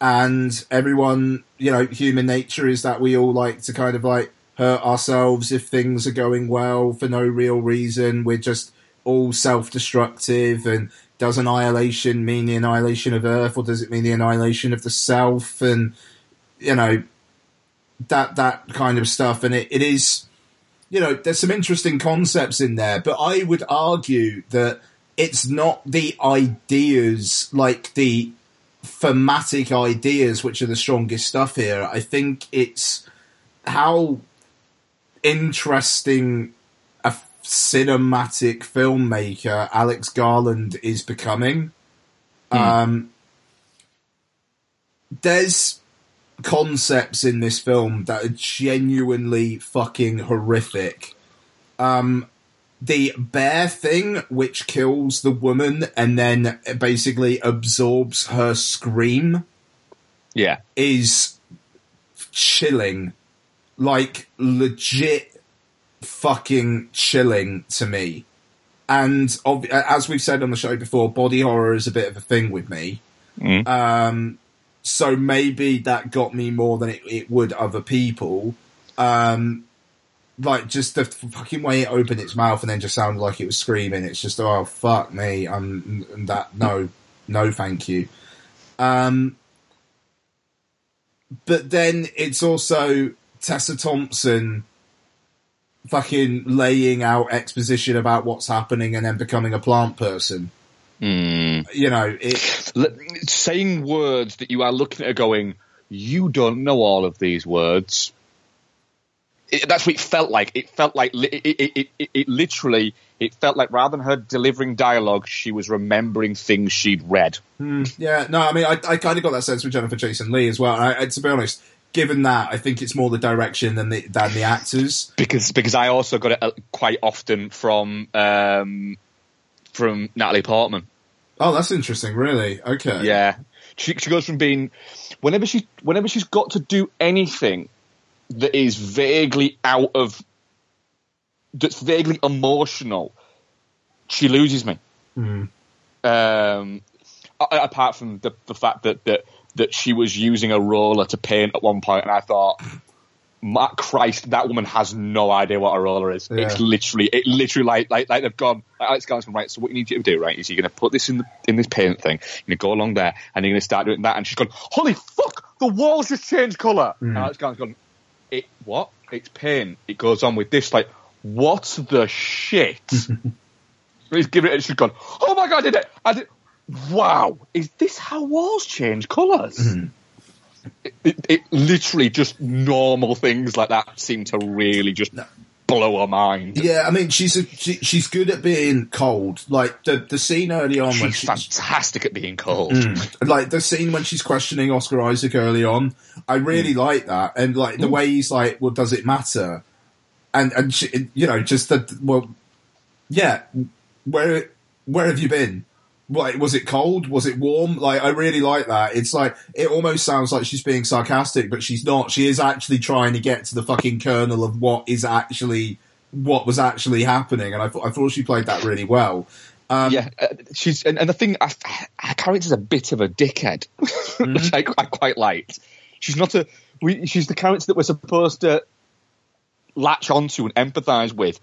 and everyone, you know, human nature is that we all like to kind of like hurt ourselves if things are going well for no real reason. We're just all self-destructive and does annihilation mean the annihilation of earth or does it mean the annihilation of the self? And you know that that kind of stuff. And it, it is you know there's some interesting concepts in there but i would argue that it's not the ideas like the thematic ideas which are the strongest stuff here. I think it's how interesting cinematic filmmaker Alex Garland is becoming. Um, there's concepts in this film that are genuinely fucking horrific. Um, the bear thing, which kills the woman and then basically absorbs her scream, Yeah. is chilling. Like, legit fucking chilling to me. And ob- as we've said on the show before, body horror is a bit of a thing with me. Um, so maybe that got me more than it, it would other people. Um, like just the fucking way it opened its mouth and then just sounded like it was screaming. It's just, oh fuck me. I'm that, no, no thank you. Um, but then it's also Tessa Thompson fucking laying out exposition about what's happening and then becoming a plant person. Hmm. You know, it, saying words that you are looking at going, you don't know all of these words. it, that's what it felt like. It felt like li- it, it, it, it, it literally. It felt like rather than her delivering dialogue, she was remembering things she'd read. Hmm. Yeah, no, I mean, I, I kind of got that sense with Jennifer Jason Leigh as well. I, I, to be honest, given that, I think it's more the direction than the than the actors. because because I also got it uh, quite often from um, from Natalie Portman. Oh, that's interesting. Really? Okay. Yeah, she she goes from being whenever she whenever she's got to do anything that is vaguely out of that's vaguely emotional, she loses me. Um, apart from the the fact that that that she was using a roller to paint at one point, and I thought. My Christ, that woman has no idea what a roller is. It's literally, it literally like, like, like they've gone, like Alex Garland's gone, right, so what you need to do, right, is you're going to put this in the, in this paint thing, you're going to go along there, and you're going to start doing that, and she's gone, holy fuck, the walls just changed colour. Mm. And Alex Garland's gone, it, what? It's paint. It goes on with this, like, what the shit? He's giving it, she's gone, oh my god, I did it! I did, wow, is this how walls change colours? It, it, it literally just normal things like that seem to really just blow her mind. Yeah, I mean, she's a, she, she's good at being cold. Like the the scene early on when She's she, fantastic at being cold. Hmm. like the scene when she's questioning Oscar Isaac early on, I really hmm. like that, and like the way he's like, "Well, does it matter?" And and she, you know, just that. Well, yeah, where where have you been? Like, was it cold? Was it warm? Like, I really like that. It's like it almost sounds like she's being sarcastic, but she's not. She is actually trying to get to the fucking kernel of what is actually what was actually happening, and I thought I thought she played that really well. Um, yeah, uh, she's and, and the thing, I, her character's a bit of a dickhead, which I, I quite liked. She's not a, we, she's the character that we're supposed to latch onto and empathise with,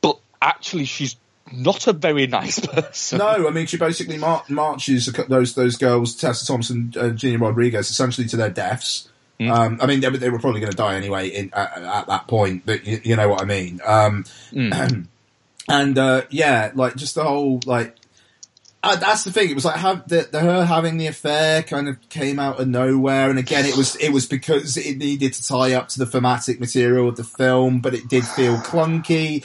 but actually she's not a very nice person. No, I mean she basically mar- marches those those girls, Tessa Thompson, and Gina Rodriguez, essentially to their deaths. Um, I mean, they, were- they were probably going to die anyway in, at, at that point, but you, you know what I mean. Um, and uh, yeah, like just the whole like. Uh, that's the thing. It was like have the, the her having the affair kind of came out of nowhere, and again, it was it was because it needed to tie up to the thematic material of the film, but it did feel clunky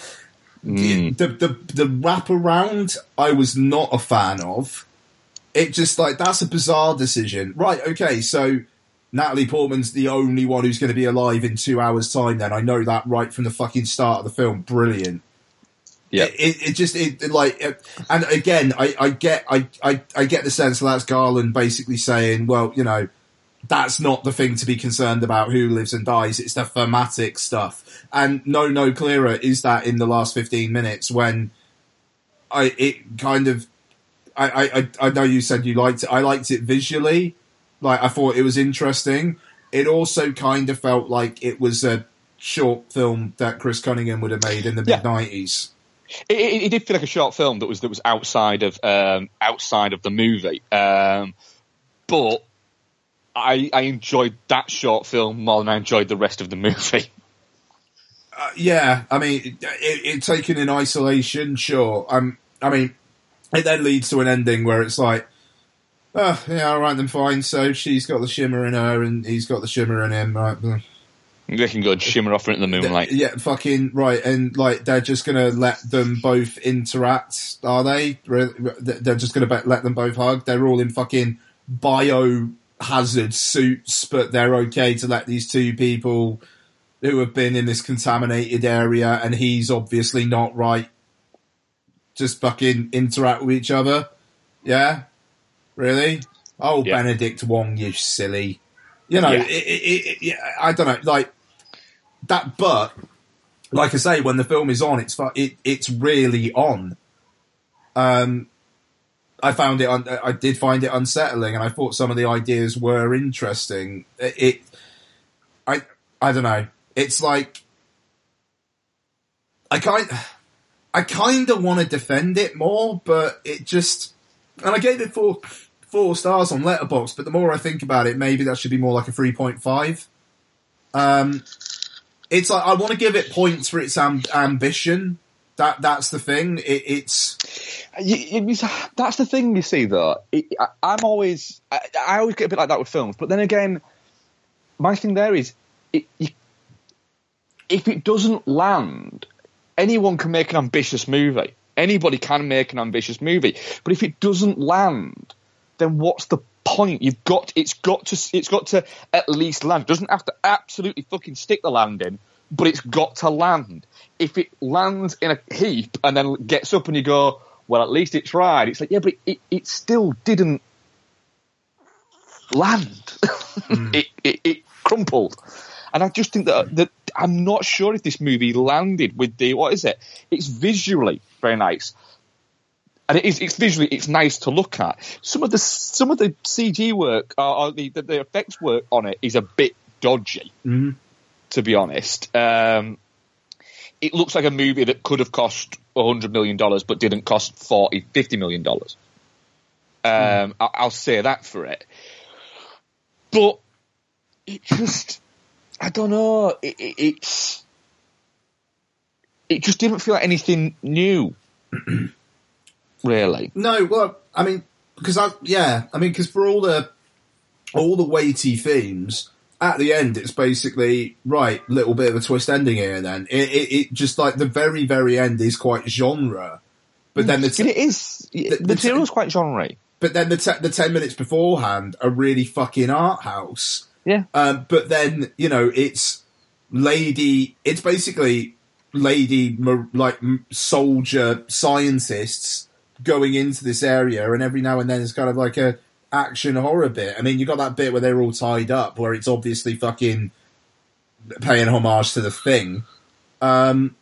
the, hmm. the the the wraparound I was not a fan of. It just like that's a bizarre decision. Right, okay, so Natalie Portman's the only one who's going to be alive in two hours' time. Then I know that right from the fucking start of the film. Brilliant. Yeah. It, it, it just it, it, like, it, and again, I, I get I, I I get the sense that that's Garland basically saying, well, you know, that's not the thing to be concerned about who lives and dies. It's the thematic stuff. And no, no clearer is that in the last 15 minutes when I, it kind of, I, I, I- know you said you liked it. I liked it visually. Like, I thought it was interesting. It also kind of felt like it was a short film that Chris Cunningham would have made in the Yeah. mid 90s. It, it, it did feel like a short film that was that was outside of um, outside of the movie, um, but I, I enjoyed that short film more than I enjoyed the rest of the movie. Uh, yeah, I mean, it, it, taken in isolation, sure. Um, I mean, it then leads to an ending where it's like, oh, yeah, all right, then fine. So she's got the shimmer in her, and he's got the shimmer in him, right? They can go shimmer off into the moonlight. Yeah, fucking right, and like they're just gonna let them both interact, are they? Re- re- They're just gonna let them both hug. They're all in fucking biohazard suits, but they're okay to let these two people who have been in this contaminated area, and he's obviously not right. Just fucking interact with each other. Yeah, really? Oh, Yeah. Benedict Wong, you silly. You know, Yeah. it, it, it, yeah, I don't know, like that. But like I say, when the film is on, it's it, it's really on. Um, I found it. Un- I did find it unsettling, and I thought some of the ideas were interesting. It, I, I don't know. It's like I kind, I kind of want to defend it more, but it just, and I gave it four, four stars on Letterboxd. But the more I think about it, maybe that should be more like a three point five. Um, it's like I want to give it points for its am- ambition. That that's the thing. It, it's You- you- that's the thing you see, though. It, I, I'm always, I, I always get a bit like that with films. But then again, my thing there is, it, you, if it doesn't land, anyone can make an ambitious movie. Anybody can make an ambitious movie, but if it doesn't land, then what's the point? You've got it's got to it's got to at least land. It doesn't have to absolutely fucking stick the landing, but it's got to land. If it lands in a heap and then gets up and you go, well, at least it tried. It's like yeah, but it it still didn't land. it, it it crumpled. And I just think that that I'm not sure if this movie landed with the what is it? It's visually very nice, and it is. It's visually it's nice to look at. Some of the some of the CG work or, or the, the the effects work on it is a bit dodgy, to be honest. Um, it looks like a movie that could have cost hundred million dollars but didn't cost $40, 50 million dollars. Um, I, I'll say that for it. But it just, I don't know. It, it, it's, it just didn't feel like anything new. really. No, well, I mean, because I, yeah, I mean, because for all the, all the weighty themes, at the end, it's basically, right, little bit of a twist ending here then. It, it, it just like the very, very end is quite genre. But then the, t- it is, the- the, the- material's quite genre but then the, te- the 10 minutes beforehand are really fucking art house. Yeah. Um, but then, you know, it's lady, it's basically lady, like soldier scientists going into this area and every now and then it's kind of like a action horror bit. I mean, you got that bit where they're all tied up where it's obviously fucking paying homage to the thing. Um,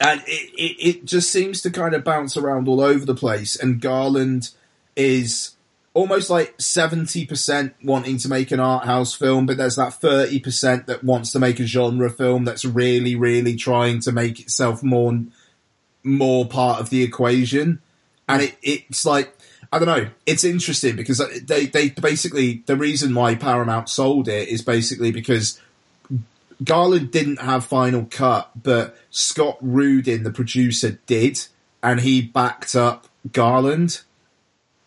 and it, it, it just seems to kind of bounce around all over the place and Garland is almost like 70% wanting to make an art house film, but there's that 30% that wants to make a genre film that's really, really trying to make itself more, more part of the equation. And it, it's like, I don't know, it's interesting because they, they basically, the reason why Paramount sold it is basically because Garland didn't have final cut, but Scott Rudin, the producer, did, and he backed up Garland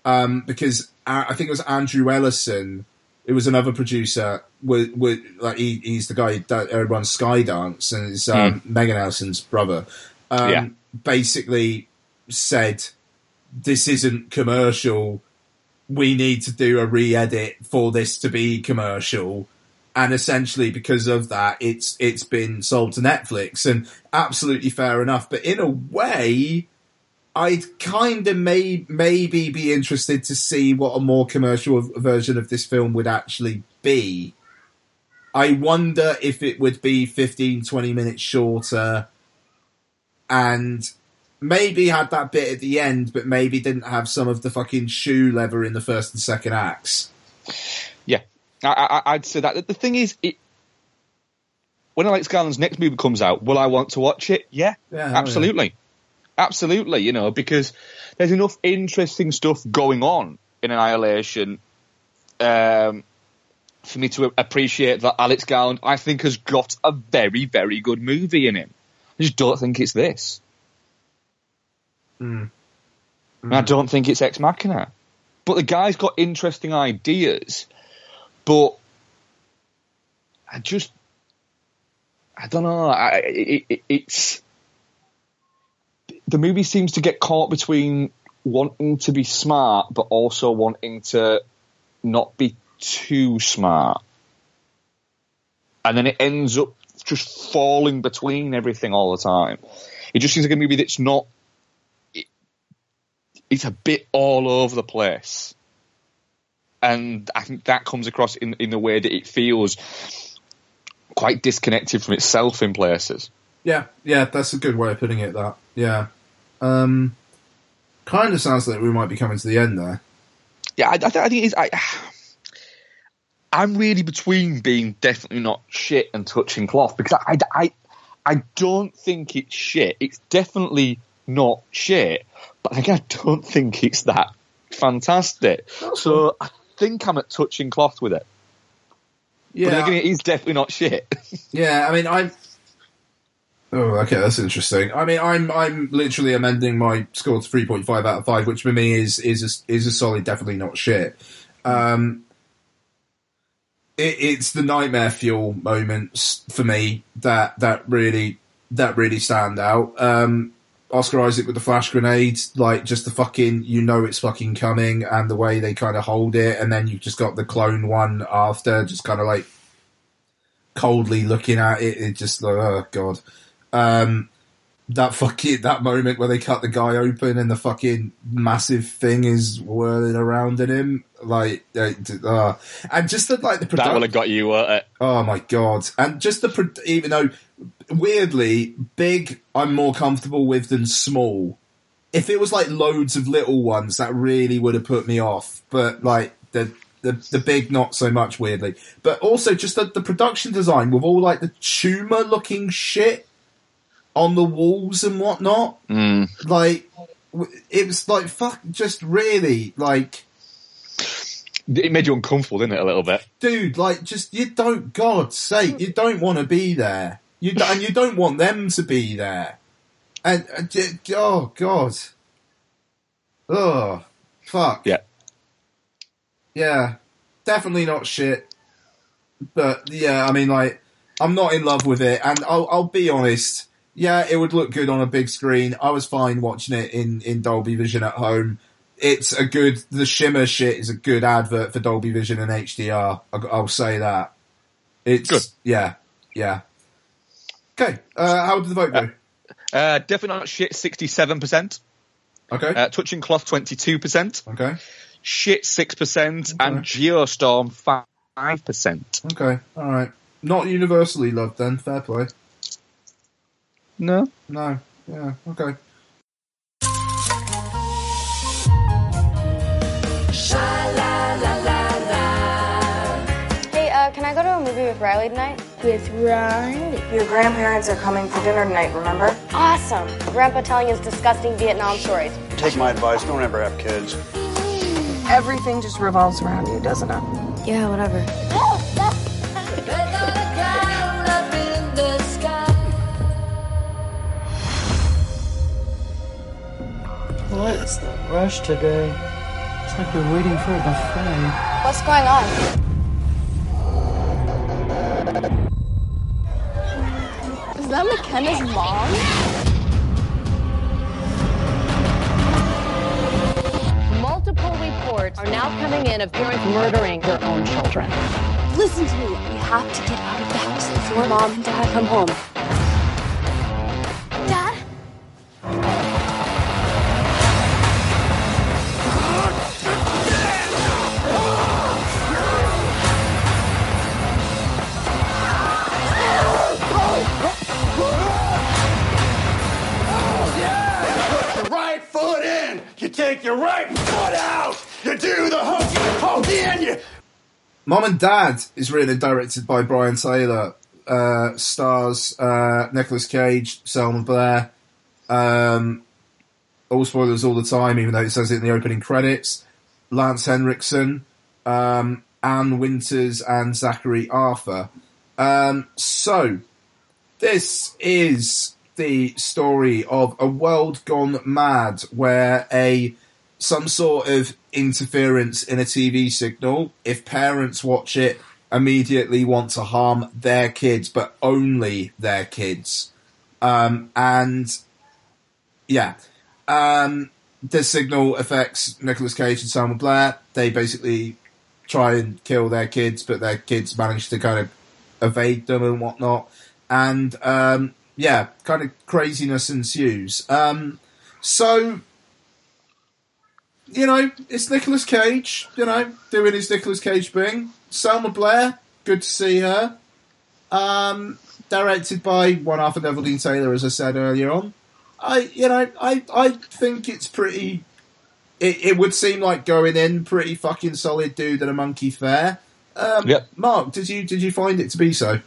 um, because uh, I think it was Andrew Ellison. It was another producer. With, with like he, he's the guy that uh, runs Skydance and is um, Megan Ellison's brother. Um, Yeah. Basically said this isn't commercial. We need to do a re-edit for this to be commercial. And essentially because of that, it's, it's been sold to Netflix and absolutely fair enough. But in a way, I'd kind of may, maybe be interested to see what a more commercial version of this film would actually be. I wonder if it would be 15, 20 minutes shorter and maybe had that bit at the end, but maybe didn't have some of the fucking shoe leather in the first and second acts. Yeah, I, I, I'd say that. The thing is, it, when Alex Garland's next movie comes out, will I want to watch it? Yeah, Yeah, absolutely, absolutely. You know, because there's enough interesting stuff going on in Annihilation um, for me to appreciate that Alex Garland, I think, has got a very, very good movie in him. I just don't think it's this. Mm. And mm. I don't think it's Ex Machina. But the guy's got interesting ideas, but I just, I don't know. I, it, it, it's the movie seems to get caught between wanting to be smart, but also wanting to not be too smart, and then it ends up just falling between everything all the time. It just seems like a movie that's not it's a bit all over the place. And I think that comes across in, in the way that it feels quite disconnected from itself in places. Yeah, yeah, that's a good way of putting it. That, yeah, um, kind of sounds like we might be coming to the end there. Yeah, I, I, I think it's. I, I'm really between being definitely not shit and touching cloth because I, I, I don't think it's shit. It's definitely not shit, but I don't think it's that fantastic. So I think I'm at touching cloth with it. Yeah, But again, it is definitely not shit. yeah. I mean, I'm. Oh, okay, that's interesting. I mean, I'm I'm literally amending my score to three point five out of five, which for me is is a, is a solid, definitely not shit. Um, it, it's the nightmare fuel moments for me that that really that really stand out. Um, Oscar Isaac with the flash grenade, like just the fucking, you know it's fucking coming, and the way they kind of hold it, and then you've just got the clone one after, just kind of like coldly looking at it. It just like, oh god. Um, that fucking that moment where they cut the guy open and the fucking massive thing is whirling around in him, like, uh, uh, and just the like the That production. would have got you. Uh, Oh my god! And just the even though weirdly big, I'm more comfortable with than small. If it was like loads of little ones, that really would have put me off. But like the the the big, not so much. Weirdly, but also just the, the production design with all like the tumor looking shit on the walls and whatnot. mm. Like it was like fuck, just really like. It made you uncomfortable, didn't it, a little bit? dude, like, just you don't. God's sake, you don't want to be there. You and you don't want them to be there. And j- oh god, oh fuck, Yeah. yeah, definitely not shit. But yeah, I mean, like, I'm not in love with it, and I'll, I'll be honest. Yeah, it would look good on a big screen. I was fine watching it in in Dolby Vision at home. It's a good. The shimmer shit is a good advert for Dolby Vision and HDR. I'll, I'll say that. It's Good. Yeah, yeah. Okay, uh, how did the vote go? Uh, definitely not shit, 67%. Okay, Uh, touching cloth, 22%. okay, Shit, 6%. And Geostorm, 5%. okay. All right. Not universally loved then. Fair play. No. No. Yeah. Okay. Hey, uh, can I go to a movie with Riley tonight? With Riley. Your grandparents are coming for dinner tonight, remember? Awesome. Grandpa telling his disgusting Vietnam stories. Take my advice, don't ever have kids. Everything just revolves around you, doesn't it? Yeah, whatever. What's the rush today? It's like we're waiting for a buffet. What's going on? That McKenna's mom? Multiple reports are now coming in of parents murdering their own children. Listen to me. We have to get out of the house before mom and dad come home. Take your right foot out, you do the hokey pokey and you. Mom and Dad is written and directed by Brian Taylor. Uh, stars uh, Nicolas Cage, Selma Blair. Um, all spoilers all the time, even though it says it in the opening credits. Lance Henriksen, um, Anne Winters, and Zackary Arthur. Um, so, this is the story of a world gone mad where a some sort of interference in a TV signal, if parents watch it, immediately want to harm their kids, but only their kids. Um, and yeah, um, the signal affects Nicolas Cage and Selma Blair. They basically try and kill their kids, but their kids manage to kind of evade them and whatnot. And um, yeah, kind of craziness ensues. Um, so you know, it's Nicolas Cage, you know, doing his Nicolas Cage thing. Selma Blair, good to see her. Um, directed by one half of Neveldine Taylor, as I said earlier on. I, you know, I, I think it's pretty. It, it would seem like going in pretty fucking solid dude and a monkey fair. Um, Yep. Mark, did you did you find it to be so?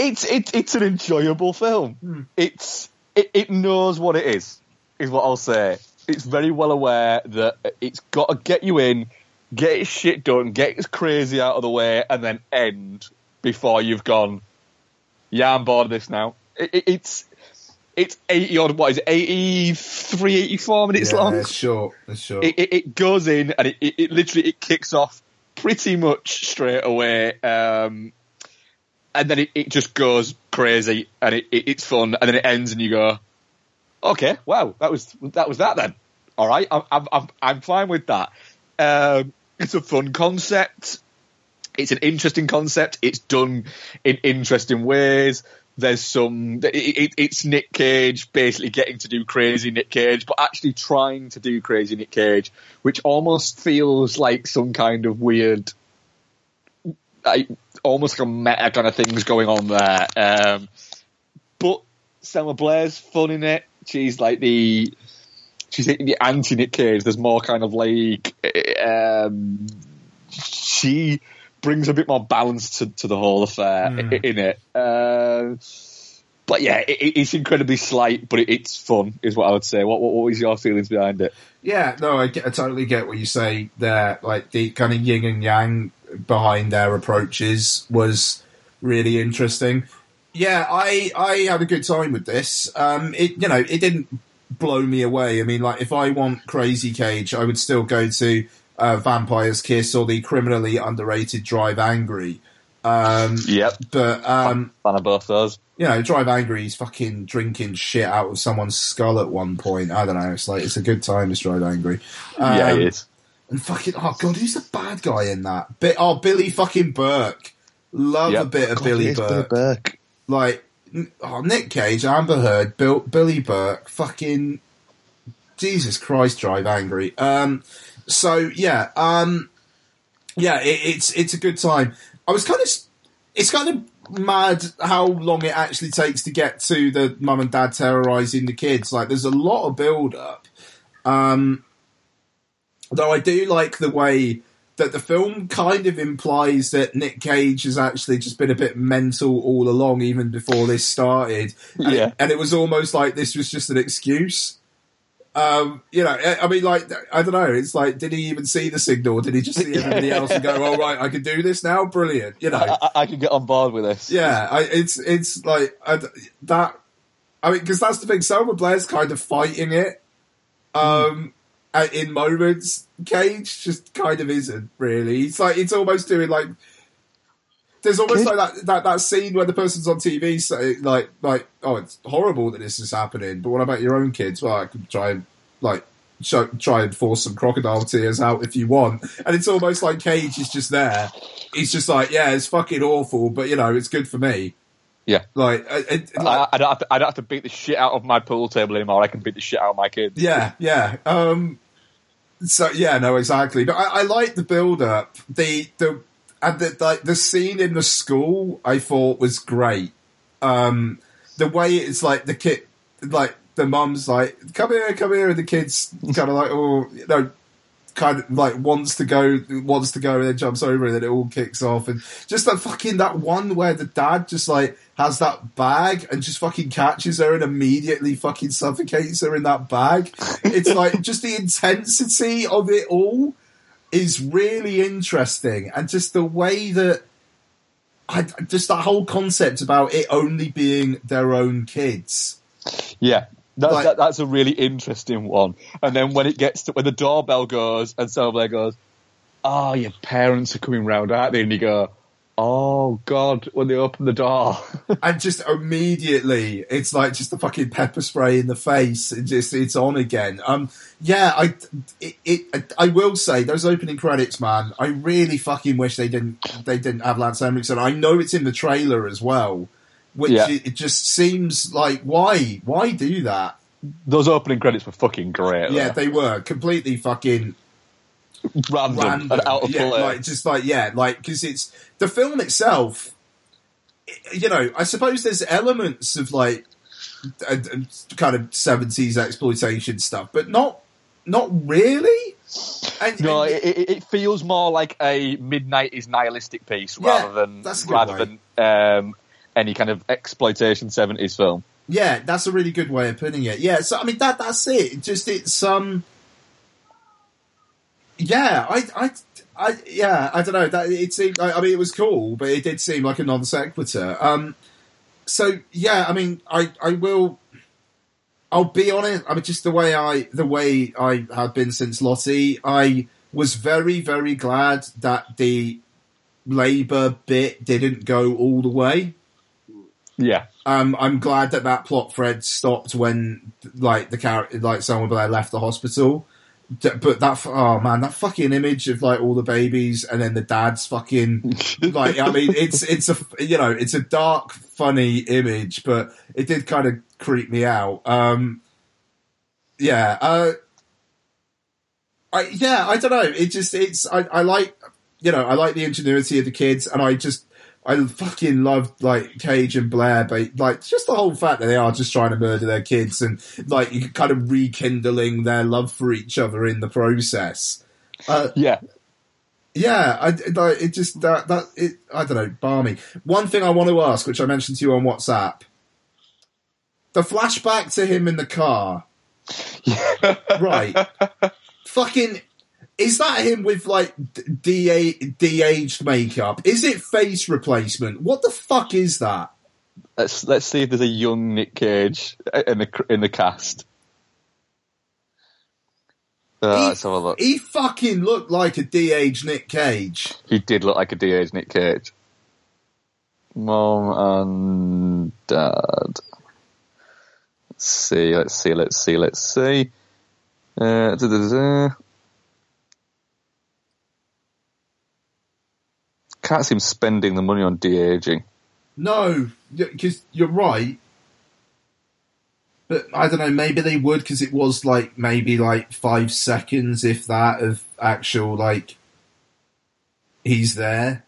It's it, it's an enjoyable film. It's it, it knows what it is. Is what I'll say. It's very well aware that it's got to get you in, get its shit done, get its crazy out of the way, and then end before you've gone. Yeah, I'm bored of this now. It, it, it's it's eighty odd. What is it? 83, 84 minutes yeah, long. it's short. It's short. It, it, it goes in and it, it, it literally it kicks off pretty much straight away. Um, and then it, it just goes crazy and it, it, it's fun and then it ends and you go, okay, wow, that was that was that then. All right, I'm I'm I'm, fine with that. Um, it's a fun concept. It's an interesting concept. It's done in interesting ways. There's some. It, it, it's Nick Cage basically getting to do crazy Nick Cage, but actually trying to do crazy Nick Cage, which almost feels like some kind of weird, like, almost like a meta kind of things going on there. Um, but Selma Blair's fun in it. She's like the she's the anti Nick Cage. There's more kind of like um, she brings a bit more balance to, to the whole affair Mm. in it. Uh, but yeah, it, it's incredibly slight, but it, it's fun, is what I would say. What, what what was your feelings behind it? Yeah, no, I, get, I totally get what you say there. Like the kind of yin and yang behind their approaches was really interesting. Yeah, I I had a good time with this. Um, it you know it didn't blow me away. I mean, like if I want Crazy Cage, I would still go to uh, Vampire's Kiss or the criminally underrated Drive Angry. Um, Yep. but um, Fan of both those. you know, Drive Angry is fucking drinking shit out of someone's skull at one point. I don't know. It's like it's a good time to Drive Angry. yeah, Um, it is. And fucking oh god, who's the bad guy in that? Bi- oh, Billy fucking Burke. Love Yep. a bit of God, Billy it is Burke. Burke. Like n- oh, Nick Cage, Amber Heard, Bill, Billy Burke, fucking Jesus Christ, Drive Angry. Um, so yeah, um, yeah, it, it's it's a good time. I was kind of it's kind of mad how long it actually takes to get to the mum and dad terrorizing the kids. Like, there's a lot of build up. Um, though I do like the way that the film kind of implies that Nick Cage has actually just been a bit mental all along, even before this started. And, Yeah. it, and it was almost like this was just an excuse. Um, you know, I mean, like, I don't know. It's like, did he even see the signal? Did he just see everybody else and go, "All right, I can do this now"? Brilliant. You know, I, I, I can get on board with this. yeah, I, it's it's like I that. I mean, because that's the thing. Selma Blair's kind of fighting it, um, uh, in moments. Cage just kind of isn't really. It's like it's almost doing like. There's almost like that, that that scene where the person's on TV saying like like oh it's horrible that this is happening, but what about your own kids? Well, I could try and like show, try and force some crocodile tears out if you want, and it's almost like Cage is just there. He's just like yeah, it's fucking awful, but you know it's good for me. Yeah. Like, it, it- like I, I, don't have to, I don't have to beat the shit out of my pool table anymore. I can beat the shit out of my kids. Yeah, yeah. Um, so yeah, no, exactly. But I, I like the build up. The the and the like the scene in the school I thought was great. Um, the way it's like the kid, like the mum's like, "Come here, come here," and the kid's kind of like, "Oh, you know." Kind of like wants to go, wants to go, and then jumps over, and then it all kicks off. And just that fucking that one where the dad just like has that bag and just fucking catches her and immediately fucking suffocates her in that bag. It's like just the intensity of it all is really interesting, and just the way that I just that whole concept about it only being their own kids. Yeah. That, Like- that, that's a really interesting one. And then when it gets to when the doorbell goes and Blair goes, "Oh, your parents are coming round, aren't they?" And you go, "Oh God!" When they open the door, and just immediately it's like just the fucking pepper spray in the face and just it's on again um yeah i it, it i will say those opening credits man i really fucking wish they didn't they didn't have lance henriksen i know it's in the trailer as well which Yeah. it, it just seems like why why do that those opening credits were fucking great. yeah though. they were completely fucking random, random. and out of yeah, like just like yeah, like because it's the film itself. You know, I suppose there's elements of like kind of seventies exploitation stuff, but not not really. And, no, and- it, it, feels more like a mid nineties nihilistic piece Yeah, rather than that's rather way. than um, any kind of exploitation seventies film. yeah, that's a really good way of putting it. Yeah, so I mean that that's it. Just it's um. Yeah, I, I, I, yeah, I don't know. That it seemed. I, I mean, it was cool, but it did seem like a non sequitur. Um, so yeah, I mean, I, I will. I'll be honest. I mean, just the way I, the way I have been since Lottie, I was very, very glad that the Labour bit didn't go all the way. Yeah. Um, I'm glad that that plot thread stopped when, like, the character, like, someone Blair left the hospital. But that, oh man, that fucking image of like all the babies and then the dad's fucking, like, I mean, it's, it's a, you know, it's a dark, funny image, but it did kind of creep me out. Um, yeah, uh, I, yeah, I don't know. It just, it's, I, I like, you know, I like the ingenuity of the kids and I just, I fucking loved like Cage and Blair, but like just the whole fact that they are just trying to murder their kids and like you kind of rekindling their love for each other in the process. Uh, yeah, yeah, I like it. Just that that it. I don't know, balmy. One thing I want to ask, which I mentioned to you on WhatsApp, the flashback to him in the car. right, fucking. Is that him with like de de-aged makeup? Is it face replacement? What the fuck is that? Let's let's see if there's a young Nick Cage in the in the cast. Uh, He- let's have a look. He fucking looked like a de-aged Nick Cage. He did look like a de-aged Nick Cage. Mom and dad. Let's see, let's see, let's see, let's see. Uh. Can't see him spending the money on de-aging. No, because you're right. But I don't know. Maybe they would because it was like maybe like five seconds, if that, of actual like he's there.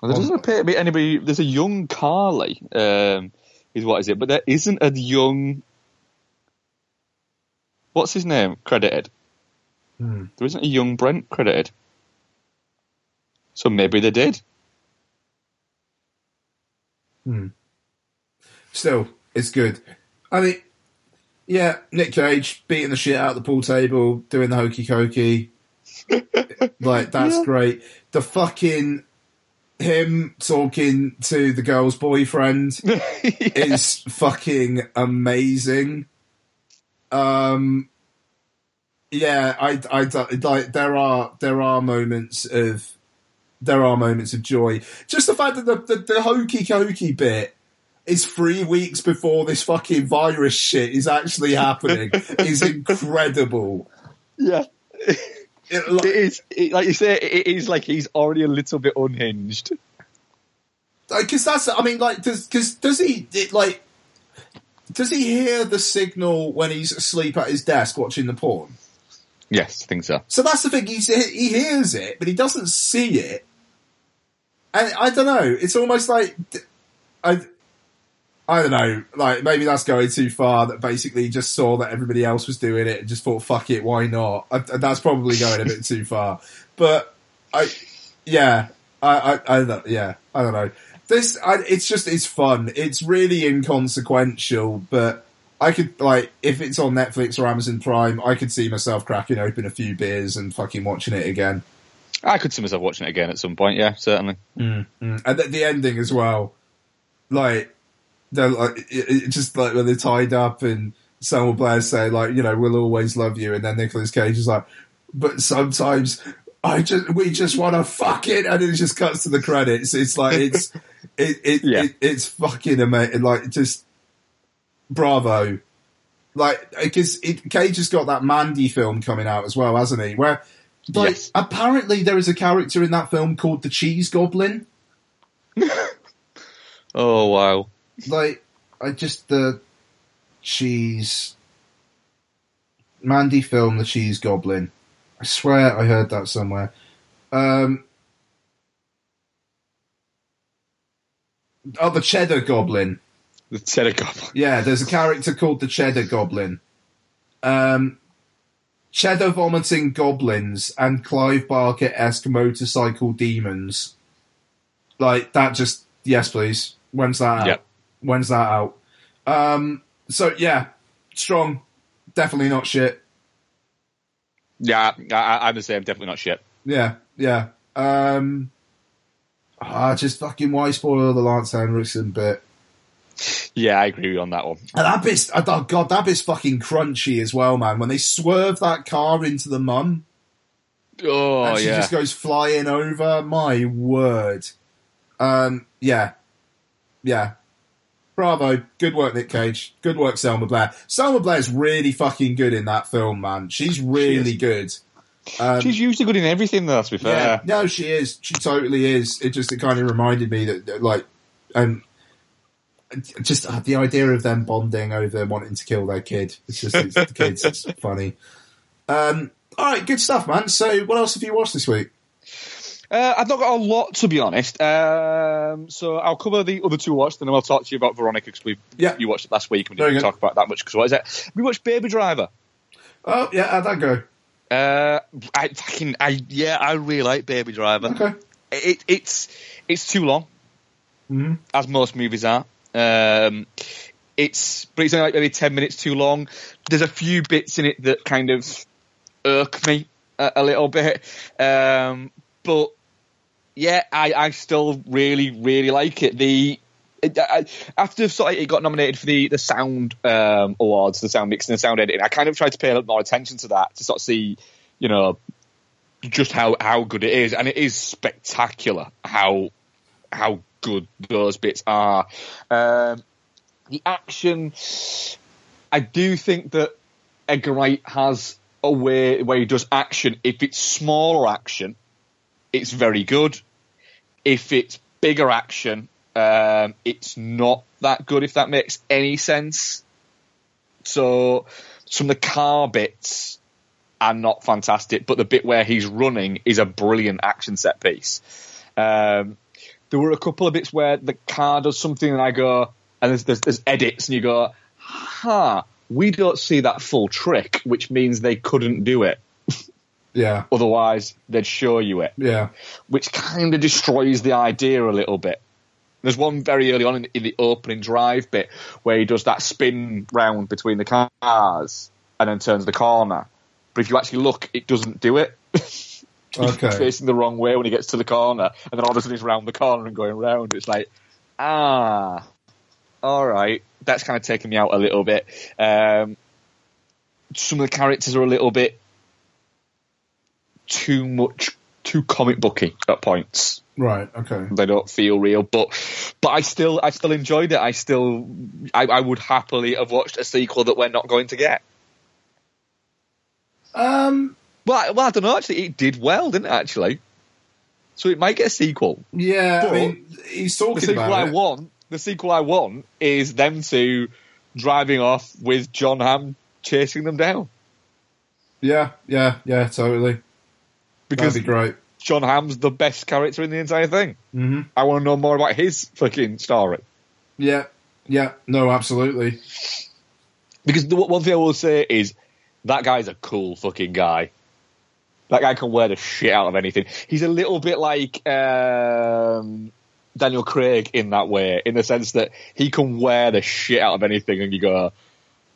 Well, there doesn't appear to be anybody. There's a young Carly, um, is what is it? But there isn't a young. What's his name credited? Hmm. There isn't a young Brent credited. So maybe they did. Hmm. Still, it's good. I mean, yeah, Nick Cage beating the shit out of the pool table, doing the hokey cokey. like, that's great. The fucking him talking to the girl's boyfriend is fucking amazing. Um, yeah, I, I, like, there are, there are moments of, there are moments of joy. Just the fact that the, the, the hokey cokey bit is three weeks before this fucking virus shit is actually happening is incredible. Yeah. It, like, It is, it, like you say, it is like he's already a little bit unhinged. because that's I mean like does cause does he it, like does he hear the signal when he's asleep at his desk watching the porn? Yes, I think so. So that's the thing. He's, he hears it, but he doesn't see it. And I don't know. It's almost like I, I don't know. Like maybe that's going too far. That basically just saw that everybody else was doing it and just thought, "Fuck it, why not?" I, that's probably going a bit too far. But I, yeah, I, I, I don't, yeah, I don't know. This, I, it's just, it's fun. It's really inconsequential, but I could like if it's on Netflix or Amazon Prime, I could see myself cracking open a few beers and fucking watching it again. I could see myself watching it again at some point. Yeah, certainly. Mm. And the, the ending as well, like they're like it, it just like when they're tied up and Selma Blair say like you know we'll always love you, and then Nicolas Cage is like, but sometimes. I just we just want to fuck it, and it just cuts to the credits. It's like it's it, it, Yeah. it it's fucking amazing. Like just bravo. Like because Cage has got that Mandy film coming out as well, hasn't he? Where like Yes. apparently there is a character in that film called the Cheese Goblin. Oh wow. Like I just the cheese Mandy film, the Cheese Goblin. I swear I heard that somewhere. Um, oh, the Cheddar Goblin. The Cheddar Goblin. Yeah, there's a character called the Cheddar Goblin. Um, cheddar vomiting goblins and Clive Barker esque motorcycle demons. Like that just yes please. When's that out? Yep. When's that out? Um so yeah, strong. Definitely not shit. Yeah, I, I'm the same. Definitely not shit. Yeah, yeah. Um ah, just fucking why spoil the Lance Henriksen bit? Yeah, I agree with you on that one. And that bit's, oh god, that bit's fucking crunchy as well, man. When they swerve that car into the mum, Oh and she yeah. just goes flying over. My word. Um, yeah, yeah. Bravo, good work, Nick Cage. Good work, Selma Blair. Selma Blair's really fucking good in that film, man. She's really good. Um, She's usually good in everything, though. To be fair. yeah, no, she is. She totally is. It just it kind of reminded me that, that, like, um, just uh, the idea of them bonding over wanting to kill their kid. It's just it's, the kids. It's funny. Um, all right, good stuff, man. So, what else have you watched this week? Uh, I've not got a lot to be honest. Um, so I'll cover the other two watched, and then I'll talk to you about Veronica because we Yeah. you watched it last week. and We didn't talk about that much because what is it? We watched Baby Driver. Oh, yeah, how'd that go? Uh, I fucking I yeah, I really like Baby Driver. Okay. It, it's it's too long, Mhm. as most movies are. Um, it's but it's only like maybe ten minutes too long. There's a few bits in it that kind of irk me a, a little bit, um, but yeah, I, I still really really like it. The after sort of it got nominated for the the sound um, awards, the sound mixing and sound editing, I kind of tried to pay a little more attention to that to sort of see, you know, just how how good it is, and it is spectacular how how good those bits are. Um, the action, I do think that Edgar Wright has a way where he does action. If it's smaller action, it's very good. If it's bigger action, um, it's not that good. If that makes any sense. So some of the car bits are not fantastic, but the bit where he's running is a brilliant action set piece. Um, there were a couple of bits where the car does something and I go, and there's, there's, there's edits and you go, ha, we don't see that full trick, which means they couldn't do it. Yeah, Otherwise, they'd show you it, yeah, which kind of destroys the idea a little bit. There's one very early on in, in the opening drive bit where he does that spin round between the cars and then turns the corner. But if you actually look, it doesn't do it. He's Okay. facing the wrong way when he gets to the corner, and then all of a sudden he's round the corner and going round. It's like, ah, all right. That's kind of taken me out a little bit. Um, some of the characters are a little bit too much, too comic booky at points. right, okay. They don't feel real, but but I still I still enjoyed it. I still I, I would happily have watched a sequel that we're not going to get. Um, Well, I, well, I don't know. Actually, it did well, didn't it? Actually, so it might get a sequel. yeah, But I mean, he's talking The sequel about I it. want, the sequel I want, is them two driving off with Jon Hamm chasing them down Yeah, yeah, yeah, totally. because That'd be great. Jon Hamm's the best character in the entire thing. hmm I want to know more about his fucking story. Yeah, yeah, no, absolutely. Because the one thing I will say is that guy's a cool fucking guy. That guy can wear the shit out of anything. He's a little bit like um, Daniel Craig in that way, in the sense that he can wear the shit out of anything, and you go,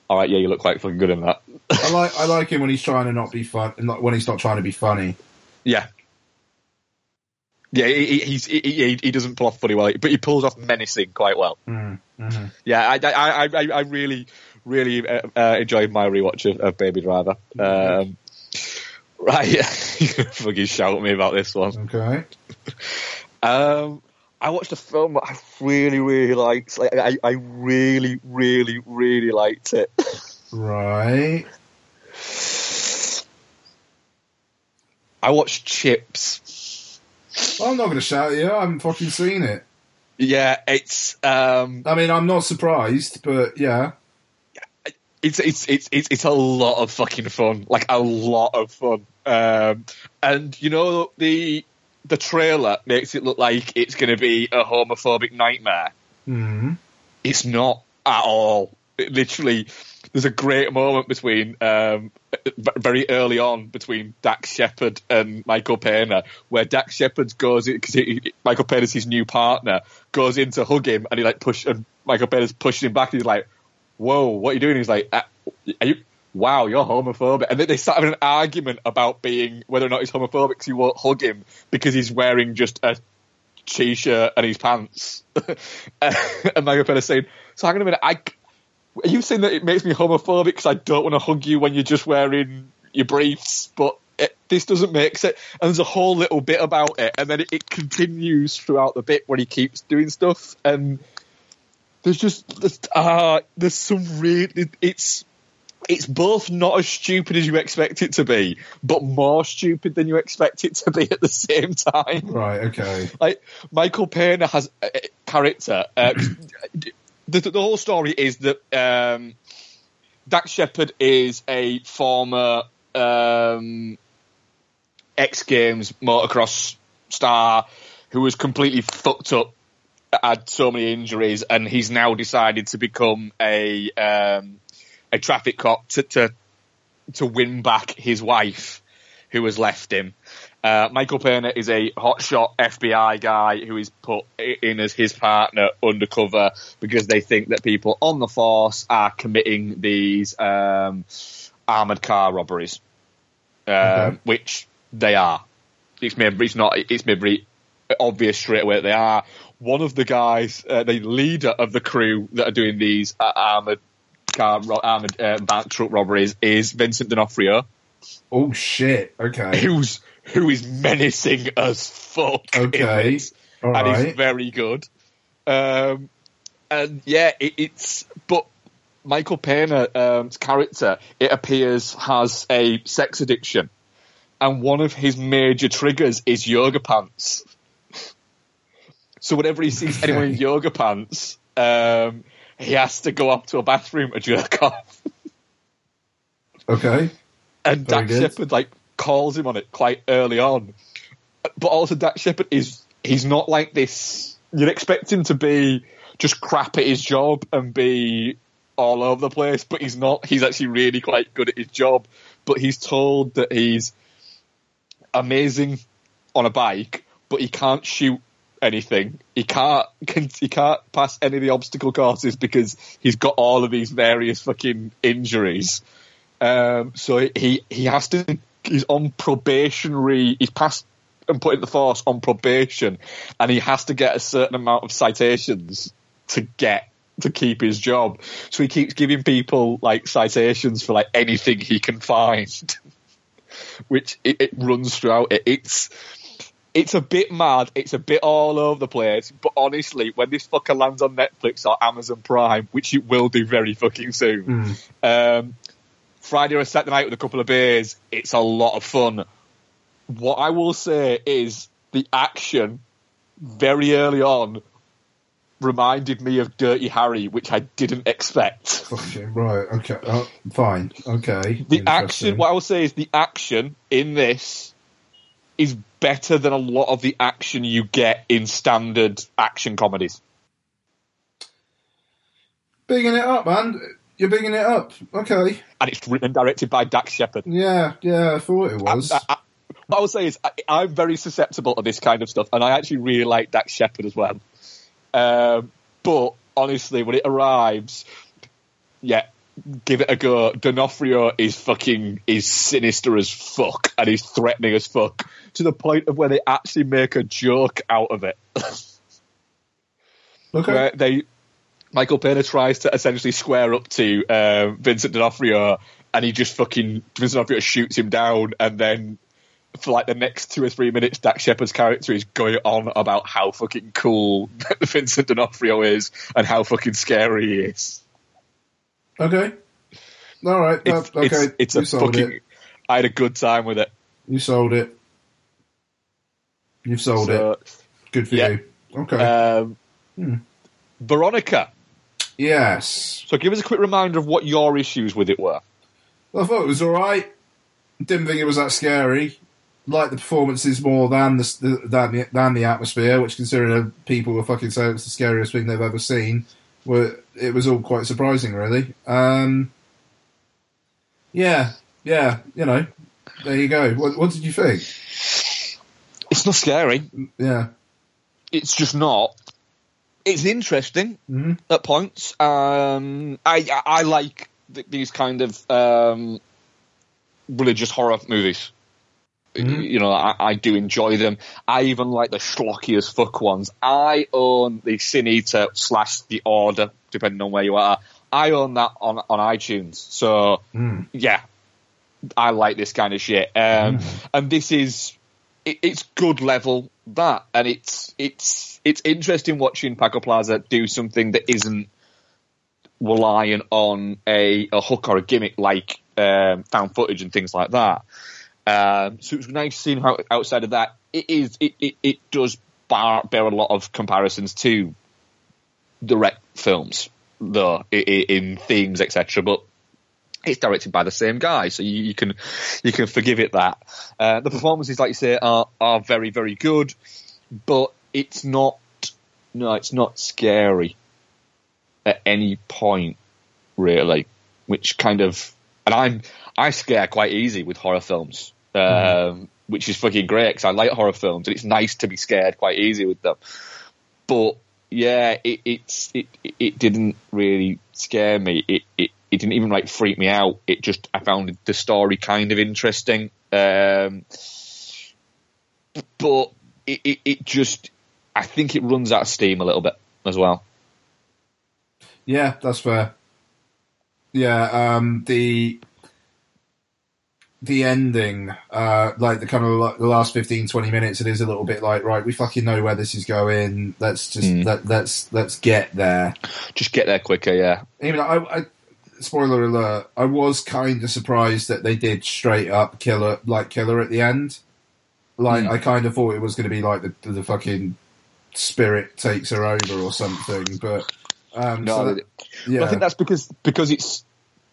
"All right, yeah, you look quite fucking good in that." I like I like him when he's trying to not be fun, not when he's not trying to be funny. yeah, yeah, he, he- he's he, he, he doesn't pull off funny well, but he pulls off menacing quite well. Mm-hmm. Yeah, I, I, I, I- I really, really uh, uh, enjoyed my rewatch of, of Baby Driver. Um, right, yeah, fucking shout at me about this one. Okay. Um, I watched a film that I really, really liked. Like, I, I really, really, really liked it. Right. I watched Chips. Well, I'm not going to shout at you. I haven't fucking seen it. Yeah, it's um, I mean, I'm not surprised, but yeah. It's it's it's it's it's a lot of fucking fun, like a lot of fun. Um, and you know the the trailer makes it look like it's going to be a homophobic nightmare. hmm It's not at all. It literally, there's a great moment between um, very early on between Dax Shepard and Michael Pena, where Dax Shepard goes because Michael Pena's his new partner goes in to hug him, and he like push and Michael Pena's pushing him back, and he's like, "Whoa, what are you doing?" He's like, "Uh, "Are you?" Wow, you're homophobic. And then they start having an argument about being whether or not he's homophobic because he won't hug him because he's wearing just a t-shirt and his pants. and Michael Pena's saying, "So hang on a minute, I are you saying that it makes me homophobic because I don't want to hug you when you're just wearing your briefs, but it, this doesn't make sense. And there's a whole little bit about it, and then it, it continues throughout the bit where he keeps doing stuff, and there's just there's, uh, there's some really it's it's both not as stupid as you expect it to be, but more stupid than you expect it to be at the same time. Right. Okay. Like Michael Pena has a a character. Uh, the, the whole story is that um, Dax Shepard is a former um, X Games motocross star who was completely fucked up, had so many injuries, and he's now decided to become a um, a traffic cop to, to to win back his wife, who has left him. Uh, Michael Pena is a hotshot FBI guy who is put in as his partner undercover because they think that people on the force are committing these um, armored car robberies, um, which they are. It's made it's not it's made obvious straight away that they are. One of the guys, uh, the leader of the crew that are doing these uh, armored car ro- armored uh, bank truck robberies, is Vincent D'Onofrio Oh shit. Okay. who's who is menacing as fuck. Okay. and right. he's very good. Um, and yeah, it, it's but Michael Pena's um, character, it appears, has a sex addiction, and one of his major triggers is yoga pants. So whenever he sees anyone in yoga pants, um, he has to go up to a bathroom to jerk off. Okay. And Very Dax. Shepard like calls him on it quite early on. But also Dax Shepard is he's not like this you'd expect him to be just crap at his job and be all over the place, but he's not. He's actually really quite good at his job. But he's told that he's amazing on a bike, but he can't shoot anything. He can't can, he can't pass any of the obstacle courses because he's got all of these various fucking injuries. Um, so he he has to he's on probationary. He's passed and put in the force on probation, and he has to get a certain amount of citations to get to keep his job. So he keeps giving people like citations for like anything he can find, which it, it runs throughout it. It's it's a bit mad. It's a bit all over the place. But honestly, when this fucker lands on Netflix or Amazon Prime, which it will do very fucking soon, um, Friday or Saturday night with a couple of beers, it's a lot of fun. What I will say is the action very early on reminded me of Dirty Harry, which I didn't expect. Okay. Right. Okay. Oh, fine. Okay. The action, what I will say is the action in this is better than a lot of the action you get in standard action comedies. Bigging it up, man. You're bigging it up. Okay. And it's written and directed by Dax Shepard. Yeah. Yeah. I thought it was. I, I, what I will say is I, I'm very susceptible to this kind of stuff, and I actually really like Dax Shepard as well. Um, but honestly, when it arrives, yeah, give it a go. D'Onofrio is fucking is sinister as fuck, and he's threatening as fuck to the point of where they actually make a joke out of it. okay. where they Michael Pena tries to essentially square up to um, Vincent D'Onofrio, and he just fucking Vincent D'Onofrio shoots him down, and then for like the next two or three minutes, Dax Shepard's character is going on about how fucking cool Vincent D'Onofrio is and how fucking scary he is. Okay. All right. It's, okay. it's, it's you a sold fucking. it. I had a good time with it. You sold it. You've sold So, it. Good for yeah. you. Okay. Um, Hmm. Veronica. yes. So give us a quick reminder of what your issues with it were. I thought it was all right. Didn't think it was that scary. Liked the performances more than the, the than the than the atmosphere, which considering people were fucking saying it's the scariest thing they've ever seen. Were it was all quite surprising, really. Um, yeah, yeah, you know. There you go. What, what did you think? It's not scary. Yeah. it's just not. It's interesting Mhm. at points. Um, I, I I like th- these kind of um, religious horror movies. You know, I, I do enjoy them. I even like the schlocky as fuck ones. I own the Sin Eater slash The Order, depending on where you are. I own that on on iTunes. So Mm. yeah, I like this kind of shit. Um, and this is it, it's good level that, and it's it's it's interesting watching Paco Plaza do something that isn't relying on a, a hook or a gimmick like um, found footage and things like that. Um, so it's nice seeing how outside of that it is it it, it does bar, bear a lot of comparisons to REC films though in themes etc. But it's directed by the same guy, so you, you can you can forgive it that. Uh, the performances, like you say, are are very very good, but it's not no, it's not scary at any point really, which kind of and I'm I scare quite easy with horror films, um, which is fucking great because I like horror films and it's nice to be scared quite easy with them. But yeah, it it's it it- it didn't really scare me. It it it didn't even like freak me out. It just I found the story kind of interesting. Um, but it, it, it just I think it runs out of steam a little bit as well. Yeah, that's fair. Yeah, um, the the ending, uh, like the kind of like the last 15, 20 minutes, it is a little bit like, right, we fucking know where this is going. Let's just Mm. let, let's let's get there. Just get there quicker, yeah. Even I, I spoiler alert, I was kind of surprised that they did straight up killer like killer at the end. Like Hmm. I kind of thought it was going to be like the the fucking spirit takes her over or something, but um, No, so that- yeah. I think that's because because it's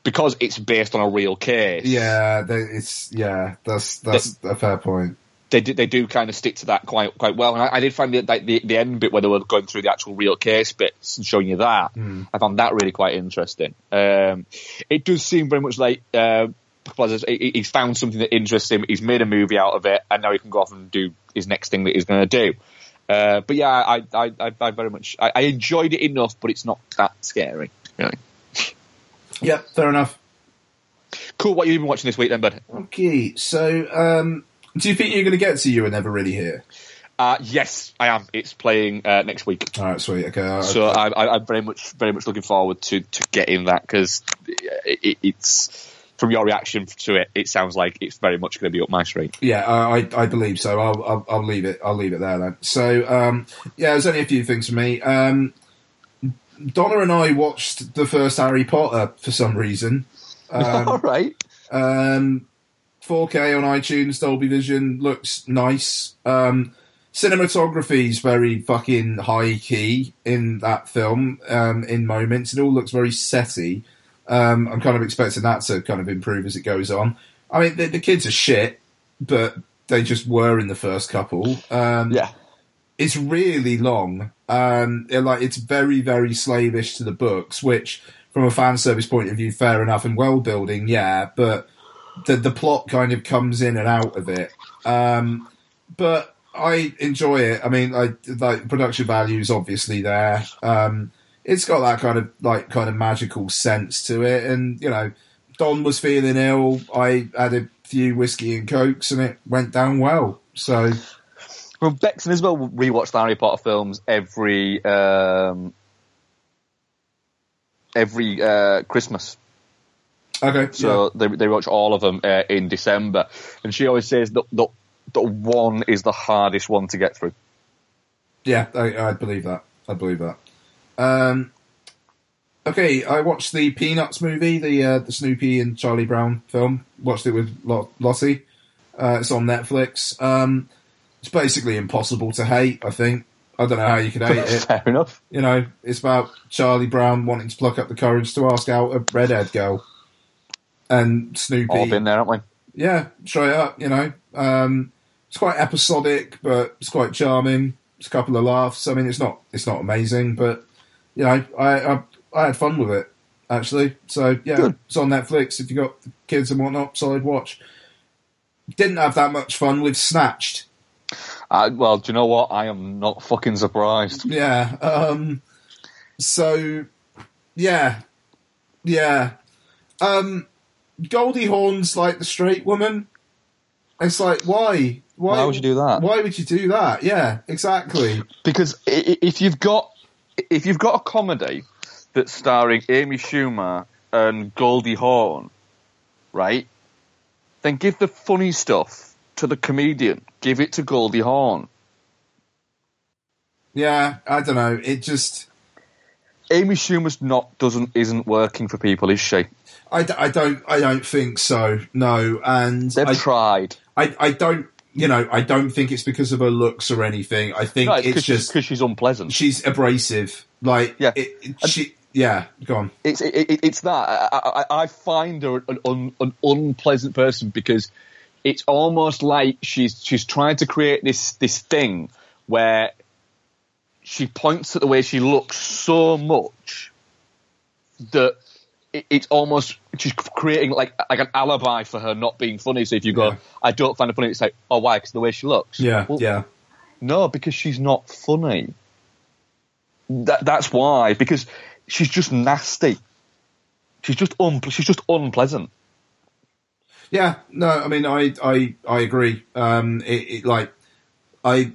because it's based on a real case. Yeah, they, it's yeah. That's that's a fair point. they do, they do kind of stick to that quite quite well. And I, I did find the, like the the end bit where they were going through the actual real case bits and showing you that. I found that really quite interesting. Um, it does seem very much like uh, Plaza's- he's found something that interests him. He's made a movie out of it, and now he can go off and do his next thing that he's going to do. Uh, but yeah, I I, I, I very much I, I enjoyed it enough, but it's not that scary. Really. Yeah, fair enough. Cool. What have you been watching this week then, bud? Okay, so um, do you think you're going to get to you were never really here? Uh, yes, I am. It's playing uh, next week. All right, sweet. Okay, I- So I- I, I'm very much, very much looking forward to, to getting that because it, it, it's from your reaction to it, it sounds like it's very much going to be up my street. Yeah, I, I I believe so. I'll, I'll I'll leave it. I'll leave it there then. So um, yeah, there's only a few things for me. Um, Donna and I watched the first Harry Potter for some reason. Um, All right. Um, 4K on iTunes, Dolby Vision looks nice. Um, cinematography is very fucking high key in that film. Um, in moments, it all looks very setty. Um, I'm kind of expecting that to kind of improve as it goes on. I mean, the, the kids are shit, but they just were in the first couple. Um, Yeah. it's really long. Um, it, like it's very, very slavish to the books, which, from a fan service point of view, fair enough and well building, yeah. But the the plot kind of comes in and out of it. Um, but I enjoy it. I mean, I like production value is obviously there. Um, it's got that kind of like kind of magical sense to it, and you know, Don was feeling ill. I had a few whiskey and cokes, and it went down well. So. Well, Bex and Isabel rewatch the Harry Potter films every um, every uh, Christmas. Okay. So they they watch all of them uh, in December, and she always says that that that one is the hardest one to get through. Yeah, I, I believe that. I believe that. Um, okay, I watched the Peanuts movie, the uh, the Snoopy and Charlie Brown film. Watched it with Lot- Lottie. Uh, it's on Netflix. Um, it's basically impossible to hate. I think. I don't know how you could hate it. Fair enough. You know, it's about Charlie Brown wanting to pluck up the courage to ask out a redhead girl, and Snoopy. All been there, haven't we? Yeah, straight up, you know. Um, it's quite episodic, but it's quite charming. It's a couple of laughs. I mean, it's not it's not amazing, but you know, I I, I had fun with it actually. So yeah, Good. it's on Netflix. If you got kids and whatnot, solid watch. Didn't have that much fun with Snatched. Uh, well, do you know what? I am not fucking surprised. Yeah. Um, so, yeah, yeah. Um, Goldie Hawn's like the straight woman. It's like why? Why, Why would you do that? Why would you do that? Yeah, exactly. Because i- i- if you've got if you've got a comedy that's starring Amy Schumer and Goldie Hawn, right? then give the funny stuff to the comedian. Give it to Goldie Hawn. Yeah, I don't know. It just Amy Schumer's not doesn't isn't working for people, is she? I, d- I don't I don't think so. No, and They've I, tried. I I don't you know I don't think it's because of her looks or anything. I think No, it's it's because she's, just 'cause she's unpleasant. she's abrasive. Like Yeah. it, it- she yeah. Go on. It's it, it, it's that I, I, I find her an, un, an unpleasant person because it's almost like she's she's trying to create this this thing where she points at the way she looks so much that it, it's almost she's creating like like an alibi for her not being funny. So if you go, Yeah. I don't find her funny, it's like, oh why? Because the way she looks. Yeah, Well, yeah. no, because she's not funny. That that's why. Because she's just nasty. She's just un- she's just unpleasant. Yeah, no, I mean, I, I, I agree. Um, it, it like, I,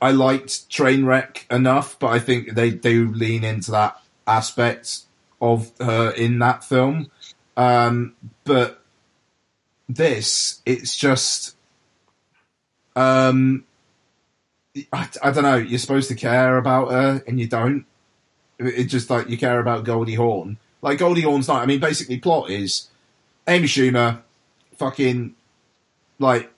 I liked Trainwreck enough, but I think they do lean into that aspect of her in that film. Um, but this, it's just, um, I, I don't know. You're supposed to care about her, and you don't. It- It's just like you care about Goldie Hawn. Like Goldie Hawn's not. I mean, basically, plot is Amy Schumer fucking like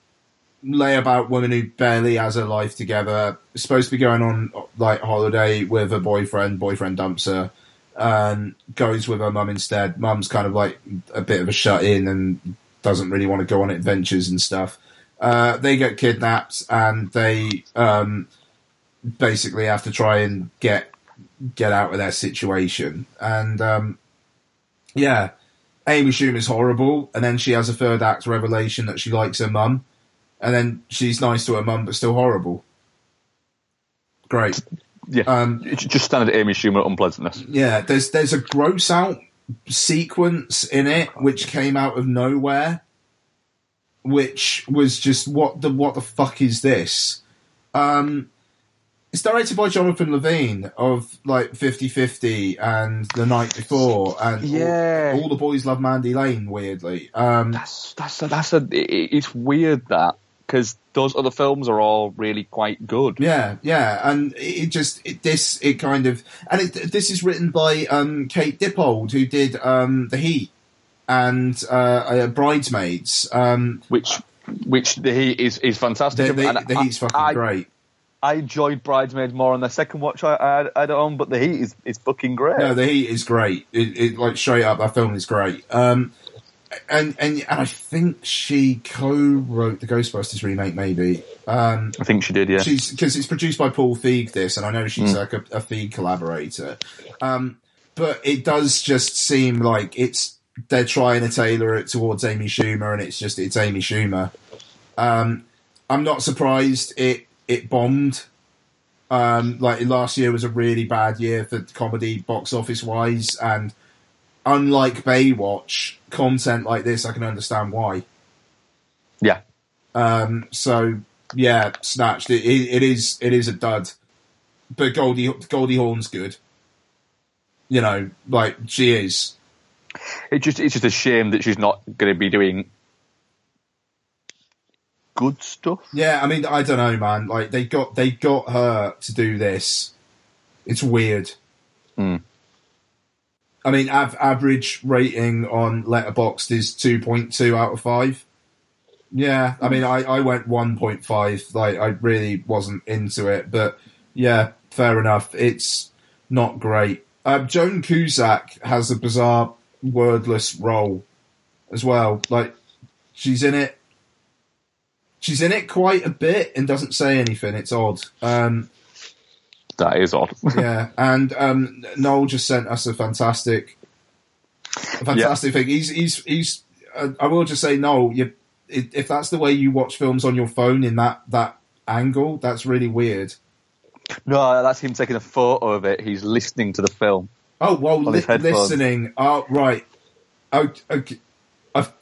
layabout woman who barely has her life together. Supposed to be going on like holiday with her boyfriend. Boyfriend dumps her. and goes with her mum instead. Mum's kind of like a bit of a shut in and doesn't really want to go on adventures and stuff. Uh, they get kidnapped and they um, basically have to try and get get out of their situation. And um, yeah, Amy Schumer is horrible, and then she has a third act revelation that she likes her mum, and then she's nice to her mum but still horrible. Great. Yeah, Um, just standard Amy Schumer unpleasantness. Yeah, there's there's a gross out sequence in it which came out of nowhere, which was just what the what the fuck is this? Um, it's directed by Jonathan Levine of like 50-50 and The Night Before and all- Yeah. all, the boys love Mandy Lane. Weirdly, um, That's that's a, that's a it, it's weird that because those other films are all really quite good. Yeah, yeah, and it just it, this it kind of and it, this is written by um, Kate Dippold who did um, The Heat and uh, uh, Bridesmaids. Um, Which which the Heat is is fantastic. the, the, And the I- Heat's fucking I, great. I enjoyed Bridesmaids more on the second watch I, I, I had on, but the Heat is is fucking great. No, The Heat is great. It, it like straight up, that film is great. Um, and and and I think she co-wrote the Ghostbusters remake, maybe. Um, I think she did. Yeah, she's because it's produced by Paul Feig. This, and I know she's like a, a Feig collaborator. Um, but it does just seem like it's they're trying to tailor it towards Amy Schumer, and it's just it's Amy Schumer. Um, I'm not surprised it it bombed. Um, like last year was a really bad year for comedy box office wise, and unlike Baywatch, content like this I can understand why. yeah. Um, so yeah, snatched. It, it, it is it is a dud, but Goldie Goldie Hawn's good. You know, like she is. It just it's just a shame that she's not going to be doing good stuff. Yeah, I mean, I don't know, man. Like they got they got her to do this. It's weird. Hmm. I mean, av- average rating on Letterboxd is two point two out of five. Yeah, I mean, I, I went one point five. Like, I really wasn't into it, but yeah, fair enough. It's not great. Um, Joan Cusack has a bizarre, wordless role as well. Like, she's in it. She's in it quite a bit and doesn't say anything. It's odd. Um, That is odd. yeah, and um, Noel just sent us a fantastic, a fantastic thing. He's he's he's. Uh, I will just say, Noel, you, if that's the way you watch films on your phone in that that angle, that's really weird. no, that's him taking a photo of it. He's listening to the film. Oh well, li- listening. Oh right. Oh, okay. I've,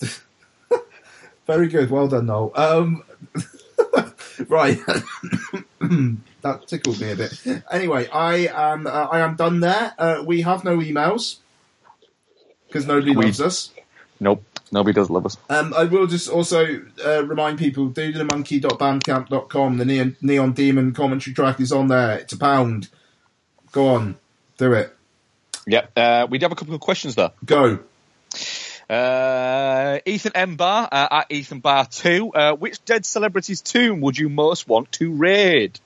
very good. Well done, Noel. Um, right. that tickled me a bit. Anyway, I am uh, I am done there. Uh, we have no emails because nobody We- loves us. Nope. Nobody does love us. Um, I will just also uh, remind people: doodlemonkey.bandcamp.com. The Neon, Neon Demon commentary track is on there. It's a pound. Go on, do it. Yep. Uh, we do have a couple of questions though. Go. Uh, Ethan M. Bar uh, at Ethan Bar 2. Uh, which dead celebrity's tomb would you most want to raid?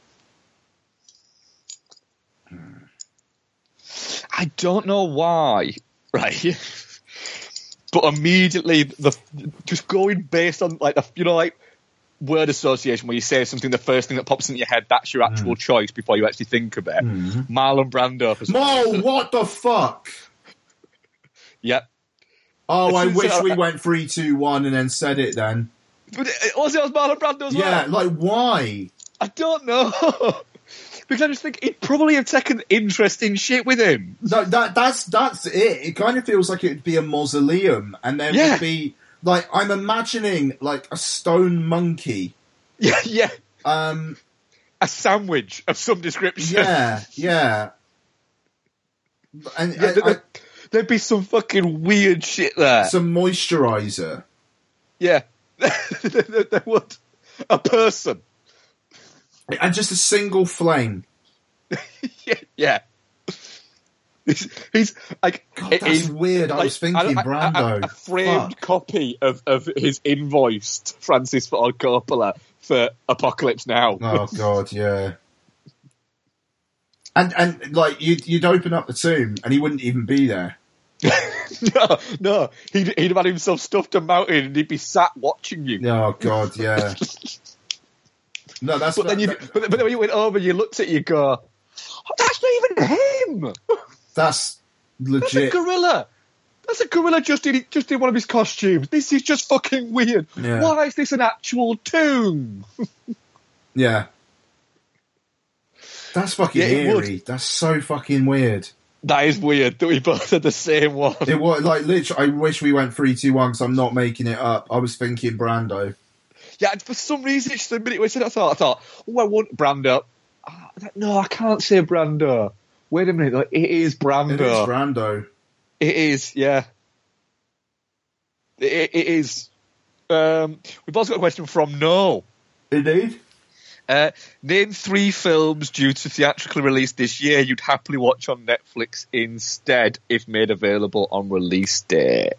I don't know why, right? but immediately, the just going based on like the you know like word association where you say something, the first thing that pops into your head that's your actual choice before you actually think of it. Marlon Brando. For Mo, what the fuck? Yep. Oh, I wish we went three, two, one, and then said it then. But it was it Marlon Brando as Yeah, well? like why? I don't know. because I just think he'd probably have taken interest in shit with him. No, that that's that's it. It kind of feels like it would be a mausoleum, and there Yeah. would be like I'm imagining like a stone monkey. Yeah, yeah. Um, A sandwich of some description. yeah, yeah. And, Yeah, there, would be some fucking weird shit there. some moisturizer. yeah. there, would. A person. And just a single flame. Yeah. yeah. He's, he's like God, that's weird. I was thinking Brando. A, a framed Fuck. copy of, of his invoice to Francis Ford Coppola for Apocalypse Now. Oh god, yeah. And and like you'd you'd open up the tomb and he wouldn't even be there. no, no, he'd, he'd have had himself stuffed to mountain and he'd be sat watching you. Oh god, yeah. No, that's But then you, that- but then when you went over, you looked at it, you go, oh, "That's not even him. that's legit. That's a gorilla. That's a gorilla just in just in one of his costumes. This is just fucking weird. Yeah. Why is this an actual tomb? Yeah. That's fucking Yeah, eerie. That's so fucking weird. That is weird that we both had the same one. It was like literally. I wish we went three, two, one because I'm not making it up. I was thinking Brando. Yeah, for some reason, just the minute we said, I thought, I thought, oh, I want Brando. Ah, I like, no, I can't say Brando. Wait a minute, like, it is Brando. It is Brando. It is, yeah. It, it is. Um, we've also got a question from No. Indeed. Uh, name three films due to theatrically release this year you'd happily watch on Netflix instead if made available on release day.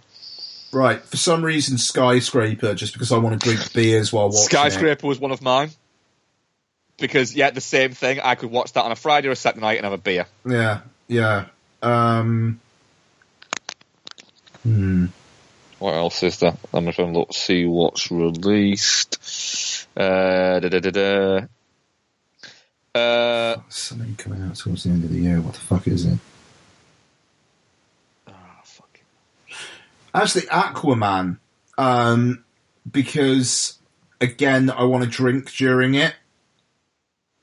Right. For some reason, Skyscraper. Just because I want to drink beers while watching. it. Skyscraper was one of mine. Because, yeah, the same thing. I could watch that on a Friday or a Saturday night and have a beer. Yeah. Yeah. Um. Hmm. What else is there? I'm going to look, see what's released. Uh, da, da, da, da. Uh, Something coming out towards the end of the year. What the fuck is it? Oh, fuck. Actually, Aquaman. Um, because again, I want to drink during it,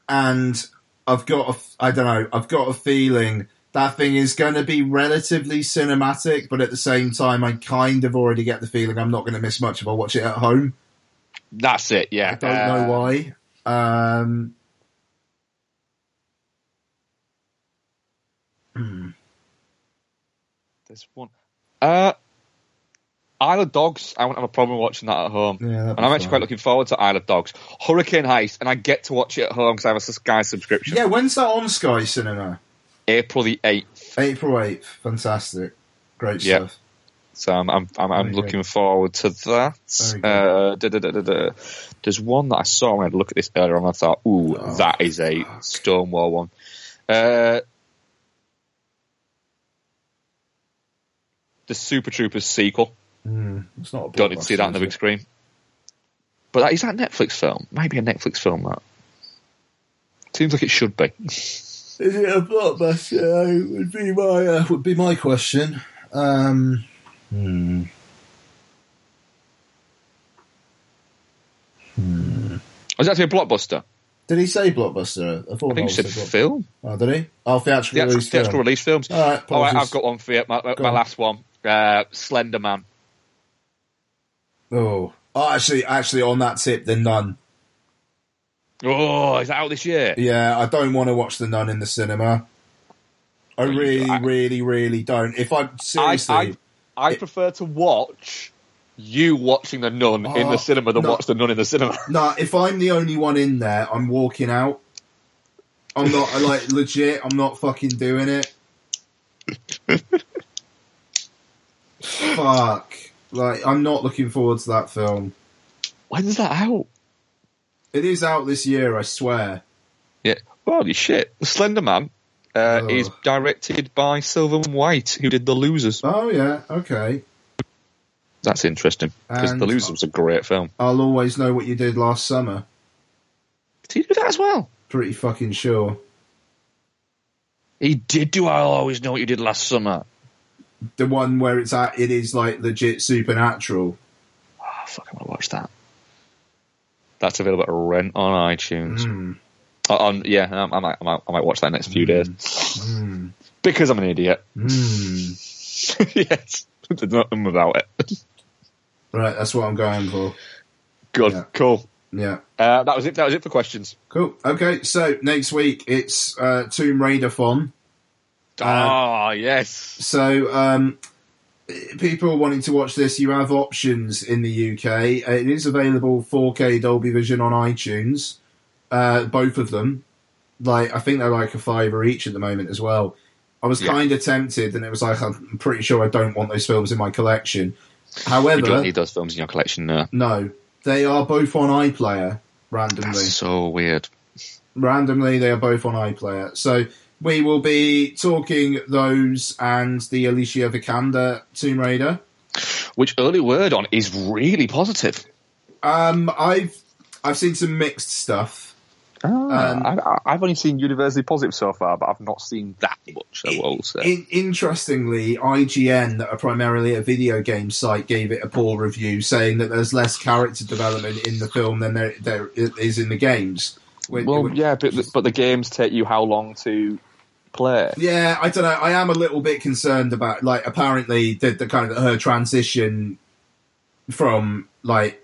and I've got a, I don't know, I've got a feeling that thing is going to be relatively cinematic, but at the same time, I kind of already get the feeling I'm not going to miss much if I watch it at home. that's it, yeah. I don't know why. Um, hmm. There's one. Uh, Isle of Dogs. I won't have a problem watching that at home. Yeah, and I'm actually quite looking forward to Isle of Dogs. Hurricane Heist, and I get to watch it at home because I have a Sky subscription. Yeah, when's that on Sky Cinema? April the 8th. April 8th. Fantastic. Great Yeah. stuff. So I'm I'm I'm, I'm looking forward to that. Uh, da, da, da. There's one that I saw when I had a look at this earlier on. I thought, ooh, Oh, that is a Stonewall one. Uh, the Super Troopers sequel. Hmm, it's not a Don't need to see that on the big screen. But that, is that a Netflix film? Maybe a Netflix film. That seems like it should be. it? Is it a blockbuster? Would be my uh, would be my question. Um, hmm. Hmm. Was that a blockbuster? Did he say blockbuster? I, thought I think you Noel said block- film. Oh, did he? Oh, theatrical Theatrical, release. theatrical film. release films. All right, All right, apologies. I've got one for you. My, my, my on. last one. Uh, Slender Man. Oh, oh, actually, actually, on that tip, the Nun. Oh, is that out this year? Yeah, I don't want to watch the Nun in the cinema. I really, I- really, really don't. If I I, seriously, I, I prefer to watch you watching the nun in Oh, the cinema than no. watch the nun in the cinema. Nah, if I'm the only one in there, I'm walking out. I'm not I like legit. I'm not fucking doing it. Fuck. Like I'm not looking forward to that film. When's that out? It is out this year, I swear. Yeah. Holy shit. Slender Man uh, Oh. is directed by Sylvain White, who did The Losers. Oh yeah, okay. That's interesting because The Losers was a great film. I'll always know what you did last summer. Did he do that as well? Pretty fucking sure. He did do I'll Always Know What You Did Last Summer. The one where it's at, it is like legit supernatural. Oh, fuck, I want to watch that. That's available to rent on iTunes. Mm. Uh, on yeah, I, I might, I might, I might watch that next few days Mm. because I'm an idiot. Mm. yes, there's nothing without it. Right, that's what I'm going for. Good, Yeah. cool. Yeah. Uh, that was it. That was it for questions. Cool. Okay, so next week it's uh, Tomb Raider fun. Ah, yes. So, um, people wanting to watch this, you have options in the UK. It is available 4K Dolby Vision on iTunes, uh, both of them. Like, I think they're like a fiver each at the moment as well. I was Yeah. kind of tempted, and it was like, I'm pretty sure I don't want those films in my collection. However, You don't need those films in your collection. No. no, they are both on iPlayer randomly That's so weird. randomly they are both on iPlayer. So we will be talking those and the Alicia Vikander Tomb Raider. Which early word on is really positive. Um, I've I've seen some mixed stuff. Ah, Um, I, I've only seen universally positive so far, but I've not seen that much. I will say. In, interestingly, IGN, that are primarily a video game site, gave it a poor review, saying that there's less character development in the film than there, there is in the games. Which- well, which- yeah, but but the games take you how long to play? Yeah, I don't know. I am a little bit concerned about like apparently the, the kind of her transition from like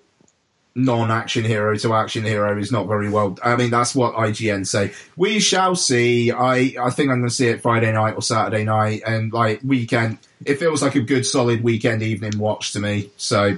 non-action hero to action hero is not very well. I mean, that's what IGN say. We shall see. I I think I'm going to see it Friday night or Saturday night, and like weekend. It feels like a good solid weekend evening watch to me. So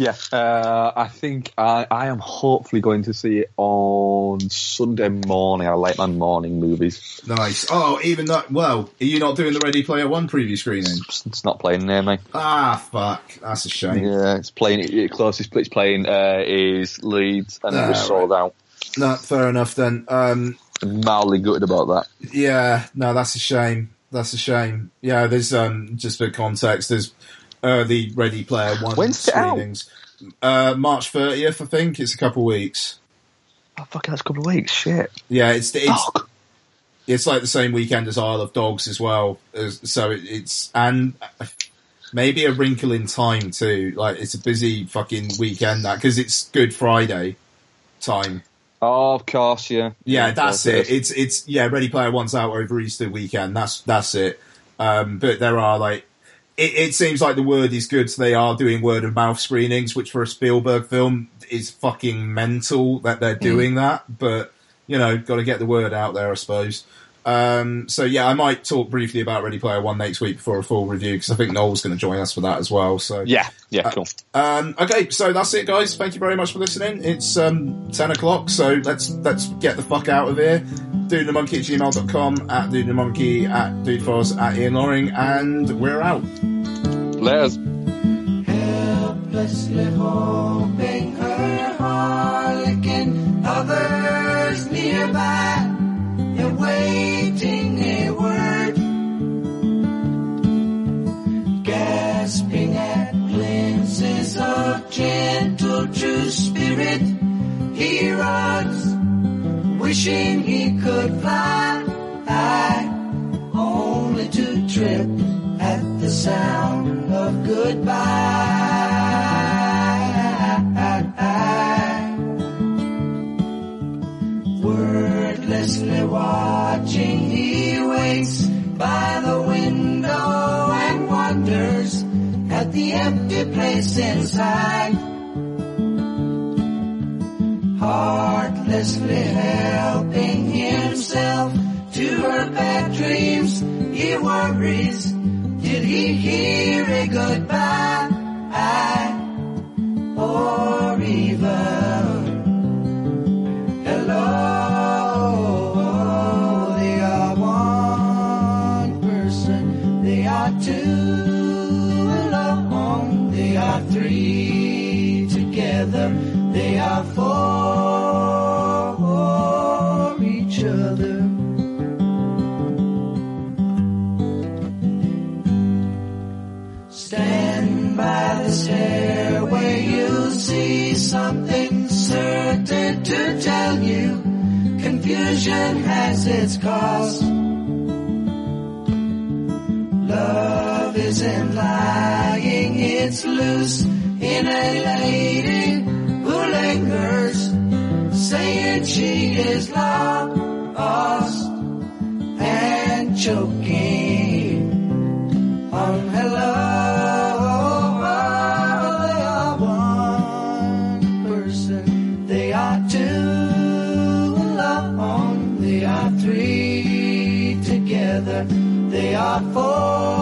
Yeah, uh, I think I, I am hopefully going to see it on Sunday morning. I like my morning movies. nice. Oh, even that. Well, are you not doing the Ready Player One preview screening? It's, it's not playing near me. Ah, fuck. That's a shame. Yeah, it's playing. It, closest it's playing uh, is Leeds, and it was Ah, sold out. No, fair enough then. Um, I'm mildly gutted about that. Yeah, no, that's a shame. That's a shame. Yeah, there's um just for context, there's early Ready Player One When's it screenings. Uh, March 30th, I think. It's a couple of weeks. Oh, fuck, that's a couple of weeks. Shit. Yeah, it's it's Fuck. it's like the same weekend as Isle of Dogs as well. So it, it's and maybe a wrinkle in time too. Like it's a busy fucking weekend that because it's Good Friday time. Oh, of course, yeah. Yeah, that's of it. It's it's yeah, Ready Player One's out over Easter weekend. That's that's it. Um, but there are like it, it seems like the word is good. So they are doing word of mouth screenings, which for a Spielberg film is fucking mental that they're doing that. But you know, got to get the word out there, I suppose. Um, so yeah, I might talk briefly about Ready Player One next week before a full review because I think Noel's going to join us for that as well. So Yeah, yeah, cool. um, okay, so that's it, guys. Thank you very much for listening. It's um, 10 o'clock, so let's let's get the fuck out of here. Dudeandthemonkey at gmail.com, at dudeandthemonkey, at dudefoz, at Ian Loring, and we're out. Layers. helplessly hoping her harlequin others nearby. Awaiting a word. Gasping at glimpses of gentle true spirit. He runs wishing he could fly. Only to trip at the sound of goodbye. Wordlessly watching, he waits by the window and wonders at the empty place inside. Heartlessly helping himself to her bad dreams, he worries. Did he hear a goodbye? or evil. Hello, something certain to tell you. Confusion has its cost. Love isn't lying, it's loose in a lady who lingers, saying she is lost and choking God for.